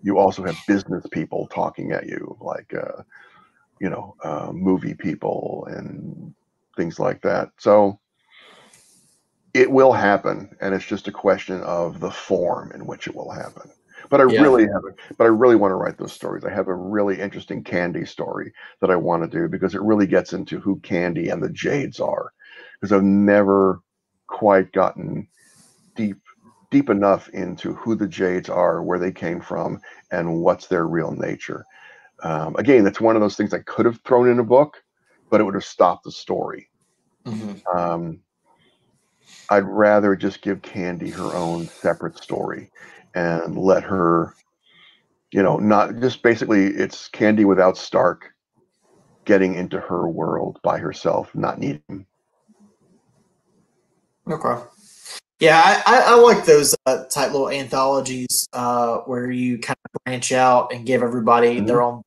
you also have business people talking at you, like, uh, you know, uh, movie people and things like that. So it will happen, and it's just a question of the form in which it will happen. But I yeah. really have. But I really want to write those stories. I have a really interesting Candy story that I want to do because it really gets into who Candy and the Jades are. Because I've never quite gotten deep deep enough into who the Jades are, where they came from, and what's their real nature. Um, again, that's one of those things I could have thrown in a book, but it would have stopped the story. Mm-hmm. Um, I'd rather just give Candy her own separate story and let her, you know, not just basically it's Candy without Stark getting into her world by herself, not needing. Okay. Yeah, I, I, I like those uh, type little anthologies uh, where you kind of branch out and give everybody mm-hmm. their own.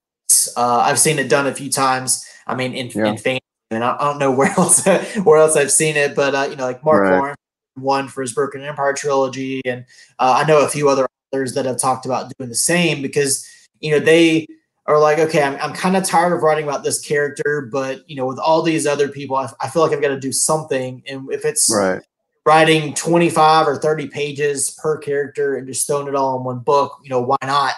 Uh, I've seen it done a few times. I mean, in, yeah. in fan, and I, I, don't know where else where else I've seen it, but uh, you know, like Mark right. Lawrence one for his Broken Empire trilogy, and uh, I know a few other authors that have talked about doing the same because you know they are like, okay, I'm, I'm kind of tired of writing about this character, but you know, with all these other people, I, I feel like I've got to do something, and if it's right. Writing 25 or 30 pages per character and just throwing it all in one book, you know, why not?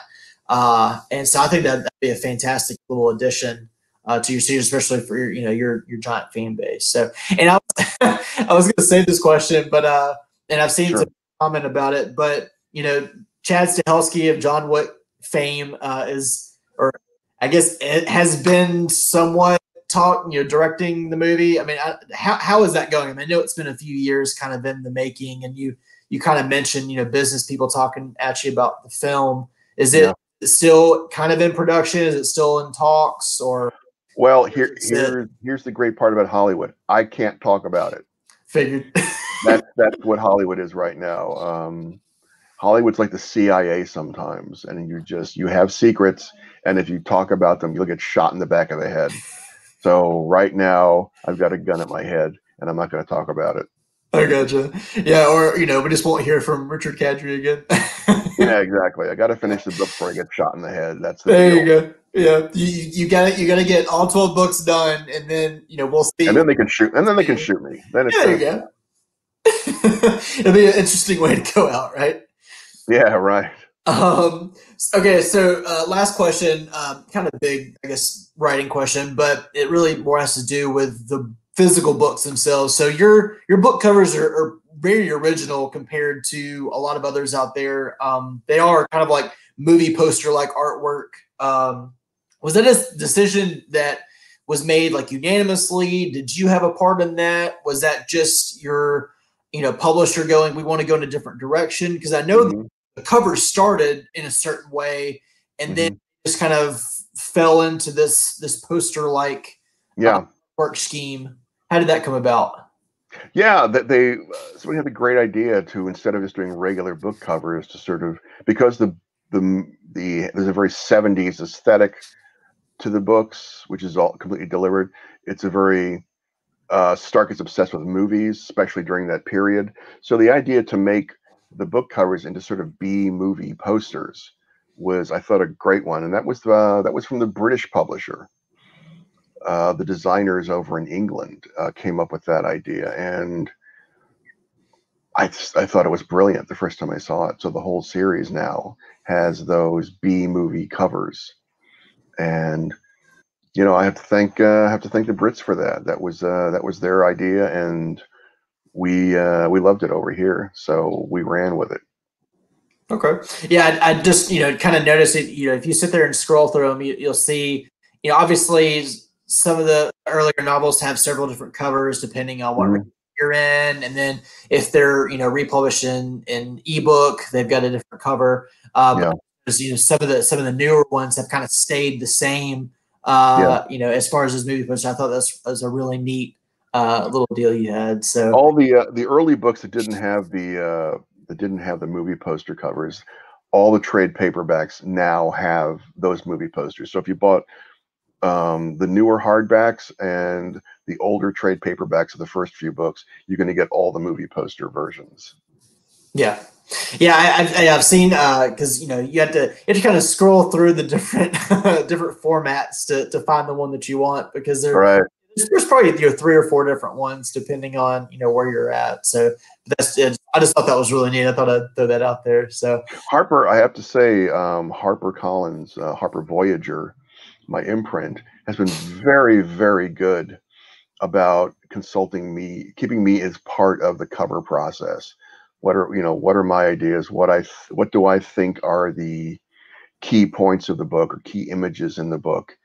Uh, and so I think that that'd be a fantastic little addition uh, to your series, especially for your, you know, your your giant fan base. So, and I was, I was going to say this question, but uh, and I've seen sure. some comment about it, but you know, Chad Stahelski of John Wick fame uh, is, or I guess it has been somewhat talk, you know, directing the movie. I mean, I, how how is that going? I, mean, I know it's been a few years, kind of in the making, and you you kind of mentioned, you know, business people talking at you about the film. Is it yeah. still kind of in production? Is it still in talks, or well, here, here, here's the great part about Hollywood. I can't talk about it. Figured. that's that's what Hollywood is right now. Um, Hollywood's like the CIA sometimes, and you just you have secrets, and if you talk about them, you'll get shot in the back of the head. So right now, I've got a gun at my head, and I'm not going to talk about it. I gotcha. Yeah, or you know, we just won't hear from Richard Kadrey again. yeah, exactly. I got to finish the book before I get shot in the head. That's the there. Deal. You go. Yeah, you you got you got to get all twelve books done, and then you know we'll see. And then they can shoot, and then they can shoot me. Then it's there. You go. It'll be an interesting way to go out, right? Yeah, right. Um. Okay, so uh, last question, um, kind of big, I guess, writing question, but it really more has to do with the physical books themselves. So your your book covers are, are very original compared to a lot of others out there. Um, they are kind of like movie poster like artwork. Um, was that a decision that was made like unanimously? Did you have a part in that? Was that just your, you know, publisher going, we want to go in a different direction? Because I know mm-hmm. The cover started in a certain way and mm-hmm. then just kind of fell into this this poster like Yeah. uh, work scheme. How did that come about? Yeah, that they somebody had the great idea to instead of just doing regular book covers to sort of because the the the there's a very 70s aesthetic to the books, which is all completely delivered. It's a very uh, Stark is obsessed with movies, especially during that period. So the idea to make the book covers into sort of B movie posters was, I thought, a great one, and that was uh, that was from the British publisher. Uh, the designers over in England uh, came up with that idea, and I I thought it was brilliant the first time I saw it. So the whole series now has those B movie covers, and you know I have to thank uh, I have to thank the Brits for that. That was uh, that was their idea, and we uh, we loved it over here, so we ran with it. Okay. Yeah, I, I just you know kind of noticed it. You know, if you sit there and scroll through them, you, you'll see. You know, obviously some of the earlier novels have several different covers depending on what Mhm. you're in, and then if they're you know republished in in ebook, they've got a different cover. Um, Yeah. you know, some of the some of the newer ones have kind of stayed the same. Uh, You know, as far as this movie poster, I thought that's was a really neat uh, little deal you had. So all the uh, the early books that didn't have the uh, that didn't have the movie poster covers all the trade paperbacks now have those movie posters. So if you bought um, the newer hardbacks and the older trade paperbacks of the first few books you're going to get all the movie poster versions. Yeah, yeah, I, I've seen because you know you had to you have to kind of scroll through the different different formats to, to find the one that you want because there, right there's, probably you know three or four different ones depending on you know where you're at. So that's it. I just thought that was really neat. I thought I'd throw that out there. So harper i have to say um, harper collins uh, harper voyager my imprint has been very very good about consulting me keeping me as part of the cover process what are you know what are my ideas what i what do i think are the key points of the book or key images in the book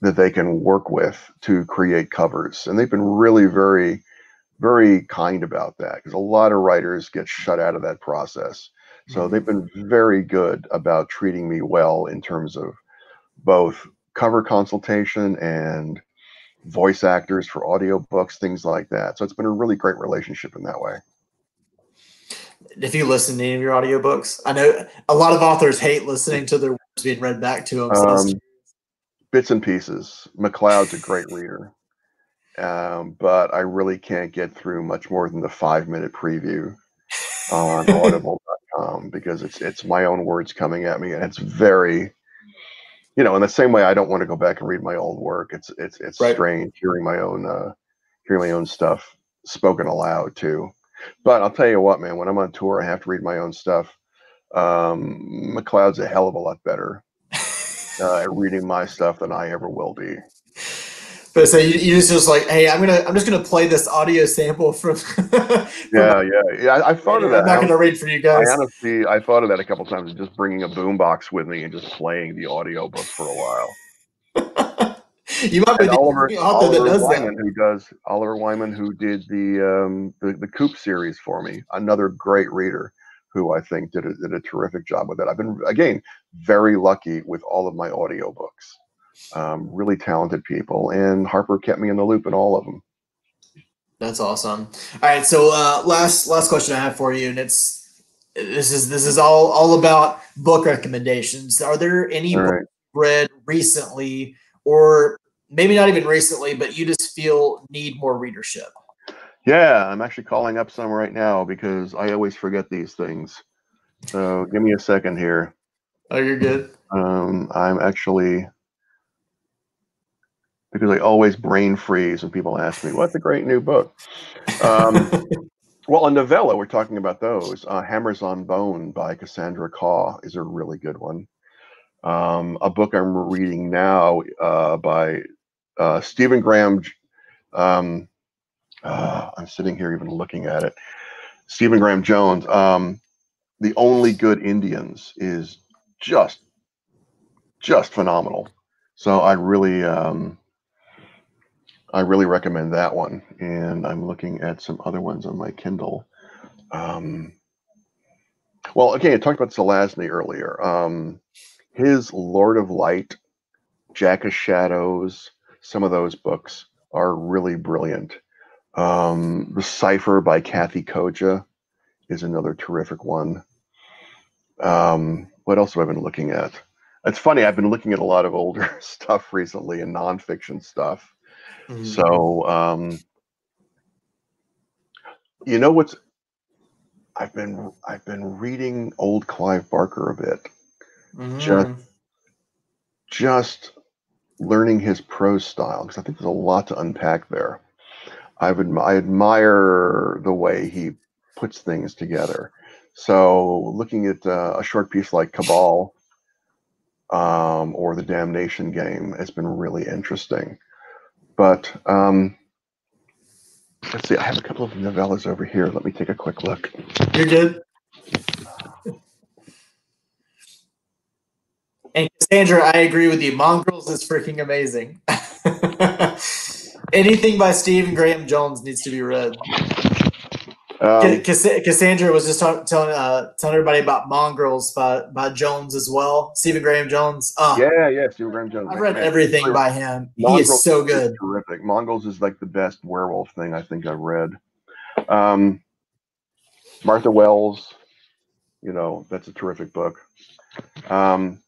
that they can work with to create covers and they've been really very very kind about that because a lot of writers get shut out of that process so they've been very good about treating me well in terms of both cover consultation and voice actors for audiobooks, things like that. So it's been a really great relationship in that way. if you listen to any of your audiobooks, I know a lot of authors hate listening to their words being read back to them. So Um, bits and pieces. MacLeod's a great reader, um, but I really can't get through much more than the five minute preview on audible.com because it's it's my own words coming at me and it's very you know in the same way I don't want to go back and read my old work it's it's it's Right. strange hearing my own uh hearing my own stuff spoken aloud too but I'll tell you what man when I'm on tour I have to read my own stuff um MacLeod's a hell of a lot better uh, reading my stuff than I ever will be But so you, you just like, hey, I'm gonna I'm just gonna play this audio sample from. from- yeah yeah yeah I, I thought of that I'm not gonna read for you guys. I honestly, I thought of that a couple times, just bringing a boombox with me and just playing the audio book for a while. you might be the Oliver, author that Oliver does Wyman, that. who does Oliver Wyman, who did the um, the the Coop series for me, another great reader, who I think did a, did a terrific job with it. I've been again very lucky with all of my audiobooks. Um, really talented people, and Harper kept me in the loop in all of them. That's awesome. All right, so uh, last last question I have for you, and it's this is this is all all about book recommendations. Are there any right. read recently, or maybe not even recently, but you just feel need more readership? Yeah, I'm actually calling up some right now because I always forget these things. So give me a second here. Oh, you're good. Um, I'm actually because I always brain freeze when people ask me, "What's a great new book?" Um, well, a novella, we're talking about those. Uh, Hammers on Bone by Cassandra Khaw is a really good one. Um, a book I'm reading now uh, by uh, Stephen Graham. Um, uh, I'm sitting here even looking at it. Stephen Graham Jones. Um, the Only Good Indians is just just phenomenal. So I really um I really recommend that one. And I'm looking at some other ones on my Kindle. Um well, okay, I talked about Zelazny earlier. Um his Lord of Light Jack of Shadows, some of those books are really brilliant. Um, the Cipher by Kathe Koja is another terrific one. Um, what else have I been looking at? It's funny, I've been looking at a lot of older stuff recently and nonfiction stuff. Mm-hmm. So, um, you know what's I've been I've been reading old Clive Barker a bit. Mm-hmm. Just just learning his prose style because I think there's a lot to unpack there. I've I admire the way he puts things together. So looking at uh, a short piece like Cabal um, or the Damnation Game has been really interesting. But um, let's see, I have a couple of novellas over here. Let me take a quick look. You're good. And Cassandra, I agree with you. Mongrels is freaking amazing. Anything by Stephen Graham Jones needs to be read. Um, Cassandra was just telling uh, telling everybody about Mongrels by, by Jones as well. Stephen Graham Jones. Oh, yeah, yeah, Stephen Graham Jones. I've read man. everything by him. Mongrels he is so good. Is terrific. Mongrels is like the best werewolf thing I think I've read. Um, Martha Wells, you know, that's a terrific book. Um,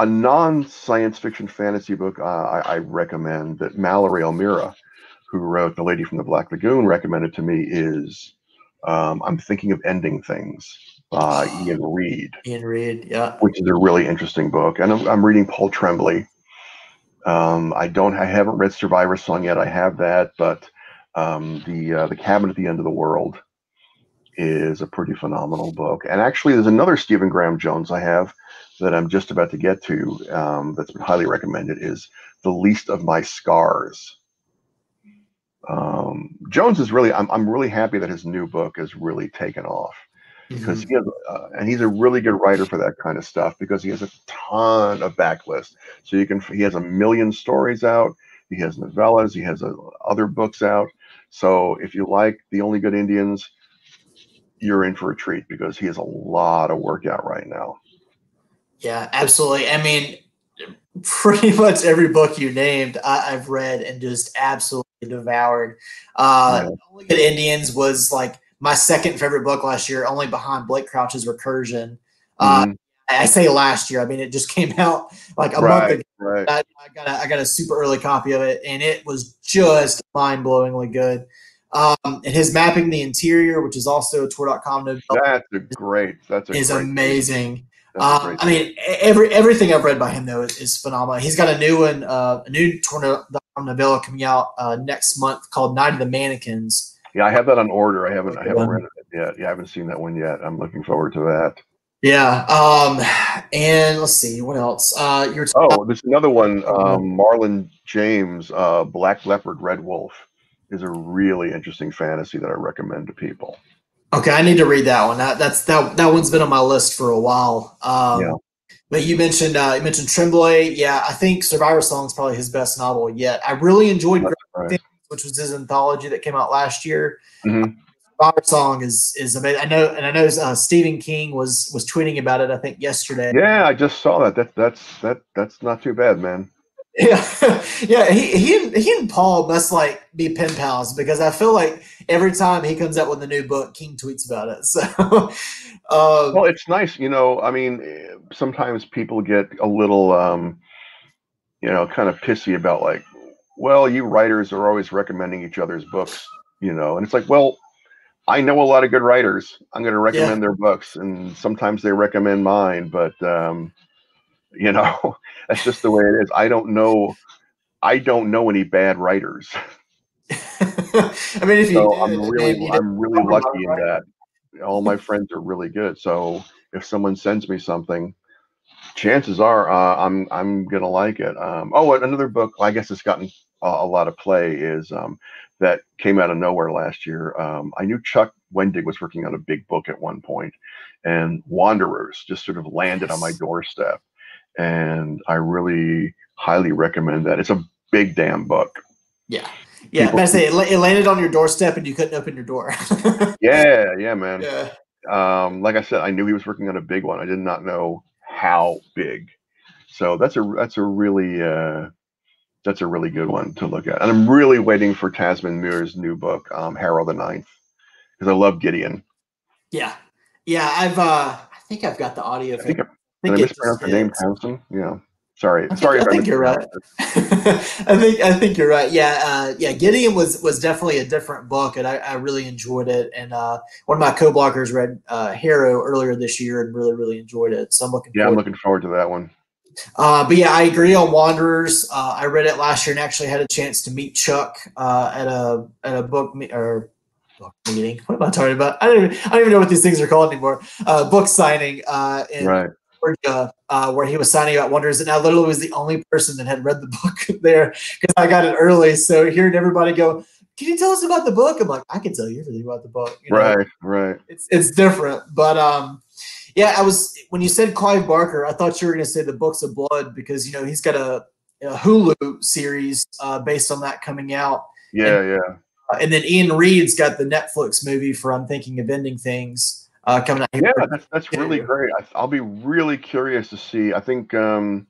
a non-science fiction fantasy book uh, I, I, recommend that Mallory O'Meara, who wrote The Lady from the Black Lagoon, recommended to me is um, I'm Thinking of Ending Things by Iain Reid. Iain Reid, yeah. Which is a really interesting book. And I'm, I'm reading Paul Tremblay. Um, I don't, I haven't read Survivor Song yet. I have that, but um, the uh, the Cabin at the End of the World is a pretty phenomenal book. And actually, there's another Stephen Graham Jones I have that I'm just about to get to um, that's been highly recommended is The Least of My Scars. Um, Jones is really, I'm, I'm really happy that his new book has really taken off because mm-hmm. he has, uh, and he's a really good writer for that kind of stuff because he has a ton of backlist. So you can, he has a million stories out, he has novellas, he has uh, other books out. So if you like The Only Good Indians, you're in for a treat because he has a lot of work out right now. Yeah, absolutely. I mean, pretty much every book you named, I, have read and just absolutely devoured. Uh. Only Good Indians was like my second favorite book last year, only behind Blake Crouch's Recursion. Uh, mm-hmm. I say last year. I mean, it just came out like a right, month ago. Right. I, I, got a, I got a super early copy of it, and it was just mind blowingly good. Um, and his mapping the interior, which is also a Tor.com. That's a great. That's a is amazing. Um, I mean, every everything I've read by him though is, is phenomenal. He's got a new one, uh, a new Tor novella coming out uh, next month called Night of the Mannequins. Yeah, I have that on order. I haven't I haven't read it yet. Yeah, I haven't seen that one yet. I'm looking forward to that. Yeah. Um, and let's see what else. Uh, you're oh, there's another one. Um, Marlon James, uh, Black Leopard, Red Wolf, is a really interesting fantasy that I recommend to people. Okay, I need to read that one. That, that's that that one's been on my list for a while. Um, yeah. But you mentioned uh, you mentioned Tremblay. Yeah, I think Survivor Song is probably his best novel yet. I really enjoyed right. Things, which was his anthology that came out last year. Mm-hmm. Survivor Song is is amazing. I know, and I know uh, Stephen King was was tweeting about it. I think yesterday. Yeah, I just saw that. That that's that that's not too bad, man. Yeah, yeah. He he and, he and Paul must like be pen pals because I feel like every time he comes out with a new book, King tweets about it. So, um, well, it's nice, you know. I mean, sometimes people get a little, um, you know, kind of pissy about like, well, you writers are always recommending each other's books, you know, and it's like, well, I know a lot of good writers. I'm going to recommend yeah. their books, and sometimes they recommend mine, but um, you know, that's just the way it is. I don't know. I don't know any bad writers. I mean, if you so I'm really, I'm really lucky in that all my friends are really good. So if someone sends me something, chances are uh, I'm I'm gonna like it. Um, oh, another book. I guess it's gotten a, a lot of play. Is um, that came out of nowhere last year. Um, I knew Chuck Wendig was working on a big book at one point, and Wanderers just sort of landed yes. on my doorstep and I really highly recommend that. It's a big damn book. Yeah. Yeah, People, I say it, it, landed on your doorstep and you couldn't open your door. yeah, yeah, man. Yeah. Um, like I said, I knew he was working on a big one. I did not know how big. So that's a that's a really uh, that's a really good one to look at. And I'm really waiting for Tamsyn Muir's new book, um, Harrow the Ninth, because I love Gideon. Yeah, yeah. I've uh, I think I've got the audio. I think, I, I, think I mispronounce the name Townsend. Yeah. Sorry, I think, sorry. I think you're right. I think I think you're right. Yeah, uh, yeah. Gideon was was definitely a different book, and I, I really enjoyed it. And uh, one of my co-blockers read uh, Harrow earlier this year and really really enjoyed it. So I'm looking. Yeah, I'm looking forward to that one. Uh, but yeah, I agree on Wanderers. Uh, I read it last year and actually had a chance to meet Chuck uh, at a at a book me- or book meeting. What am I talking about? I don't even I don't even know what these things are called anymore. Uh, book signing uh, in Right. Georgia, uh, where he was signing about Wonders, and I literally was the only person that had read the book there because I got it early. So hearing everybody go, "Can you tell us about the book?" I'm like, "I can tell you everything about the book." You know? Right. Right. it's it's different. But um, yeah, I was when you said Clive Barker, I thought you were going to say the Books of Blood because you know he's got a, a Hulu series uh, based on that coming out, Yeah. Yeah. uh, and then Iain Reid's got the Netflix movie for I'm Thinking of Ending Things uh, coming out. Yeah, that's that's really great. I, I'll be really curious to see. I think um,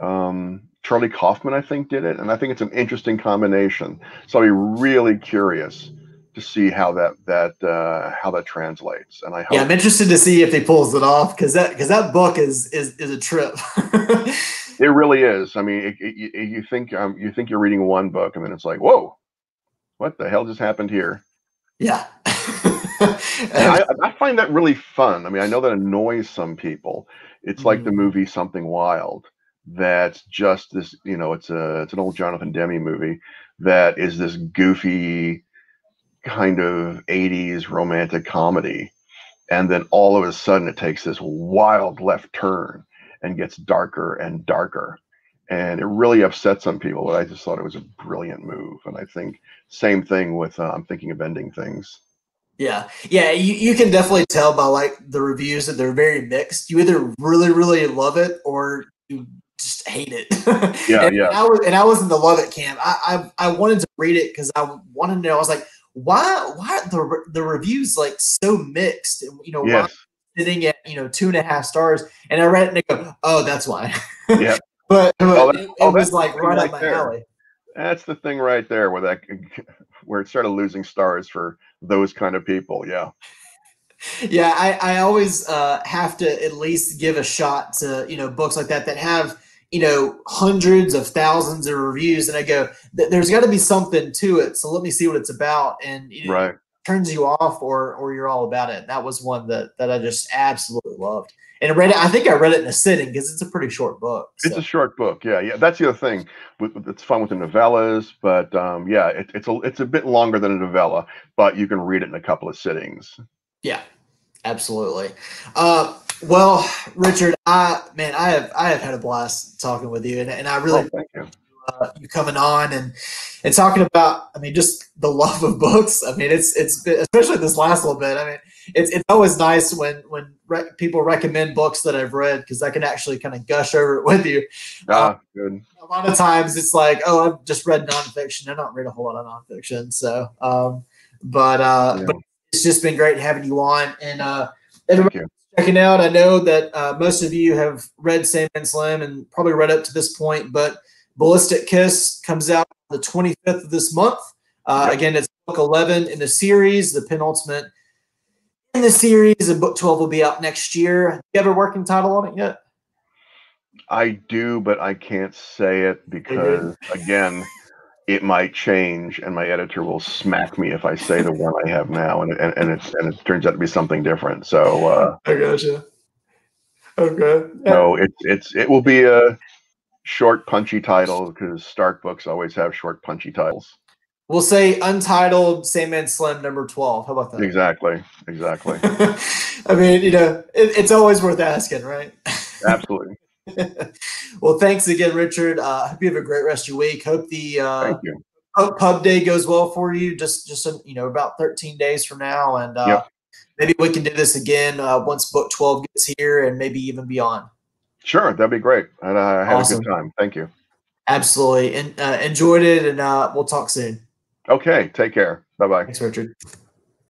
um, Charlie Kaufman, I think, did it, and I think it's an interesting combination. So I'll be really curious to see how that that uh, how that translates. And I hope Yeah, I'm interested to see if he pulls it off because that because that book is is is a trip. it really is. I mean, it, it, you- you think um, you think you're reading one book, and then it's like, whoa, what the hell just happened here? yeah. I, I find that really fun. I mean, I know that annoys some people. It's like the Mhm. movie Something Wild. That's just this, you know, it's a it's an old Jonathan Demme movie that is this goofy kind of 80s romantic comedy. And then all of a sudden it takes this wild left turn and gets darker and darker. And it really upset some people, but I just thought it was a brilliant move. And I think same thing with uh, I'm thinking of ending things. Yeah, yeah, you, you can definitely tell by like the reviews that they're very mixed. You either really, really love it or you just hate it. Yeah, and, yeah. And I was, and I was in the love it camp. I, I, I wanted to read it because I wanted to know. I was like, why, why are the the reviews like so mixed? And, You know, why Yes. sitting at you know two and a half stars, and I read it and I go, oh, that's why. Yeah. but, but Oh, that- it, it was like right up my there. alley. That's the thing right there where that where it started losing stars for those kind of people. Yeah. Yeah, I, I always uh, have to at least give a shot to you know books like that that have you know hundreds of thousands of reviews, and I go, there's got to be something to it. So let me see what it's about, and you know, Right. turns you off or or you're all about it. That was one that that I just absolutely loved, and I read it. I think I read it in a sitting because it's a pretty short book. It's a short book. Yeah. Yeah. That's the other thing. It's fun with the novellas, but um, yeah, it, it's a it's a bit longer than a novella, but you can read it in a couple of sittings. Yeah, absolutely. Uh, well, Richard, I man, I have I have had a blast talking with you, and, and I really Oh, thank you. Uh, you coming on and and talking about I mean just the love of books. I mean it's it's been, especially this last little bit. I mean it's it's always nice when when re- people recommend books that I've read because I can actually kind of gush over it with you. Ah, good. A lot of times it's like oh I've just read nonfiction. I don't read a whole lot of nonfiction. So um, but uh, Yeah. but it's just been great having you on and uh, you. checking out. I know that uh, most of you have read Sandman Slim and probably read up to this point, but Ballistic Kiss comes out the 25th of this month. Uh. Again, it's book 11 in the series, the penultimate in the series, and book 12 will be out next year. You have a working title on it yet? I do, but I can't say it because again, it might change, and my editor will smack me if I say the one I have now, and and, and it and it turns out to be something different. So uh, I gotcha. Okay. no, it's it's it will be a short, punchy title because Stark books always have short, punchy titles. We'll say Untitled Sandman Slim number 12. How about that? Exactly, exactly, I mean, you know, it, it's always worth asking, right? absolutely. well, thanks again, Richard. Uh, hope you have a great rest of your week. Hope the uh, pub, pub day goes well for you. Just, just um, you know, about 13 days from now, and uh, Yep. maybe we can do this again uh, once book 12 gets here, and maybe even beyond. Sure, that'd be great. And I had Awesome. a good time. Thank you. Absolutely, and uh, enjoyed it, and uh, we'll talk soon. Okay, take care. Bye bye. Thanks, Richard.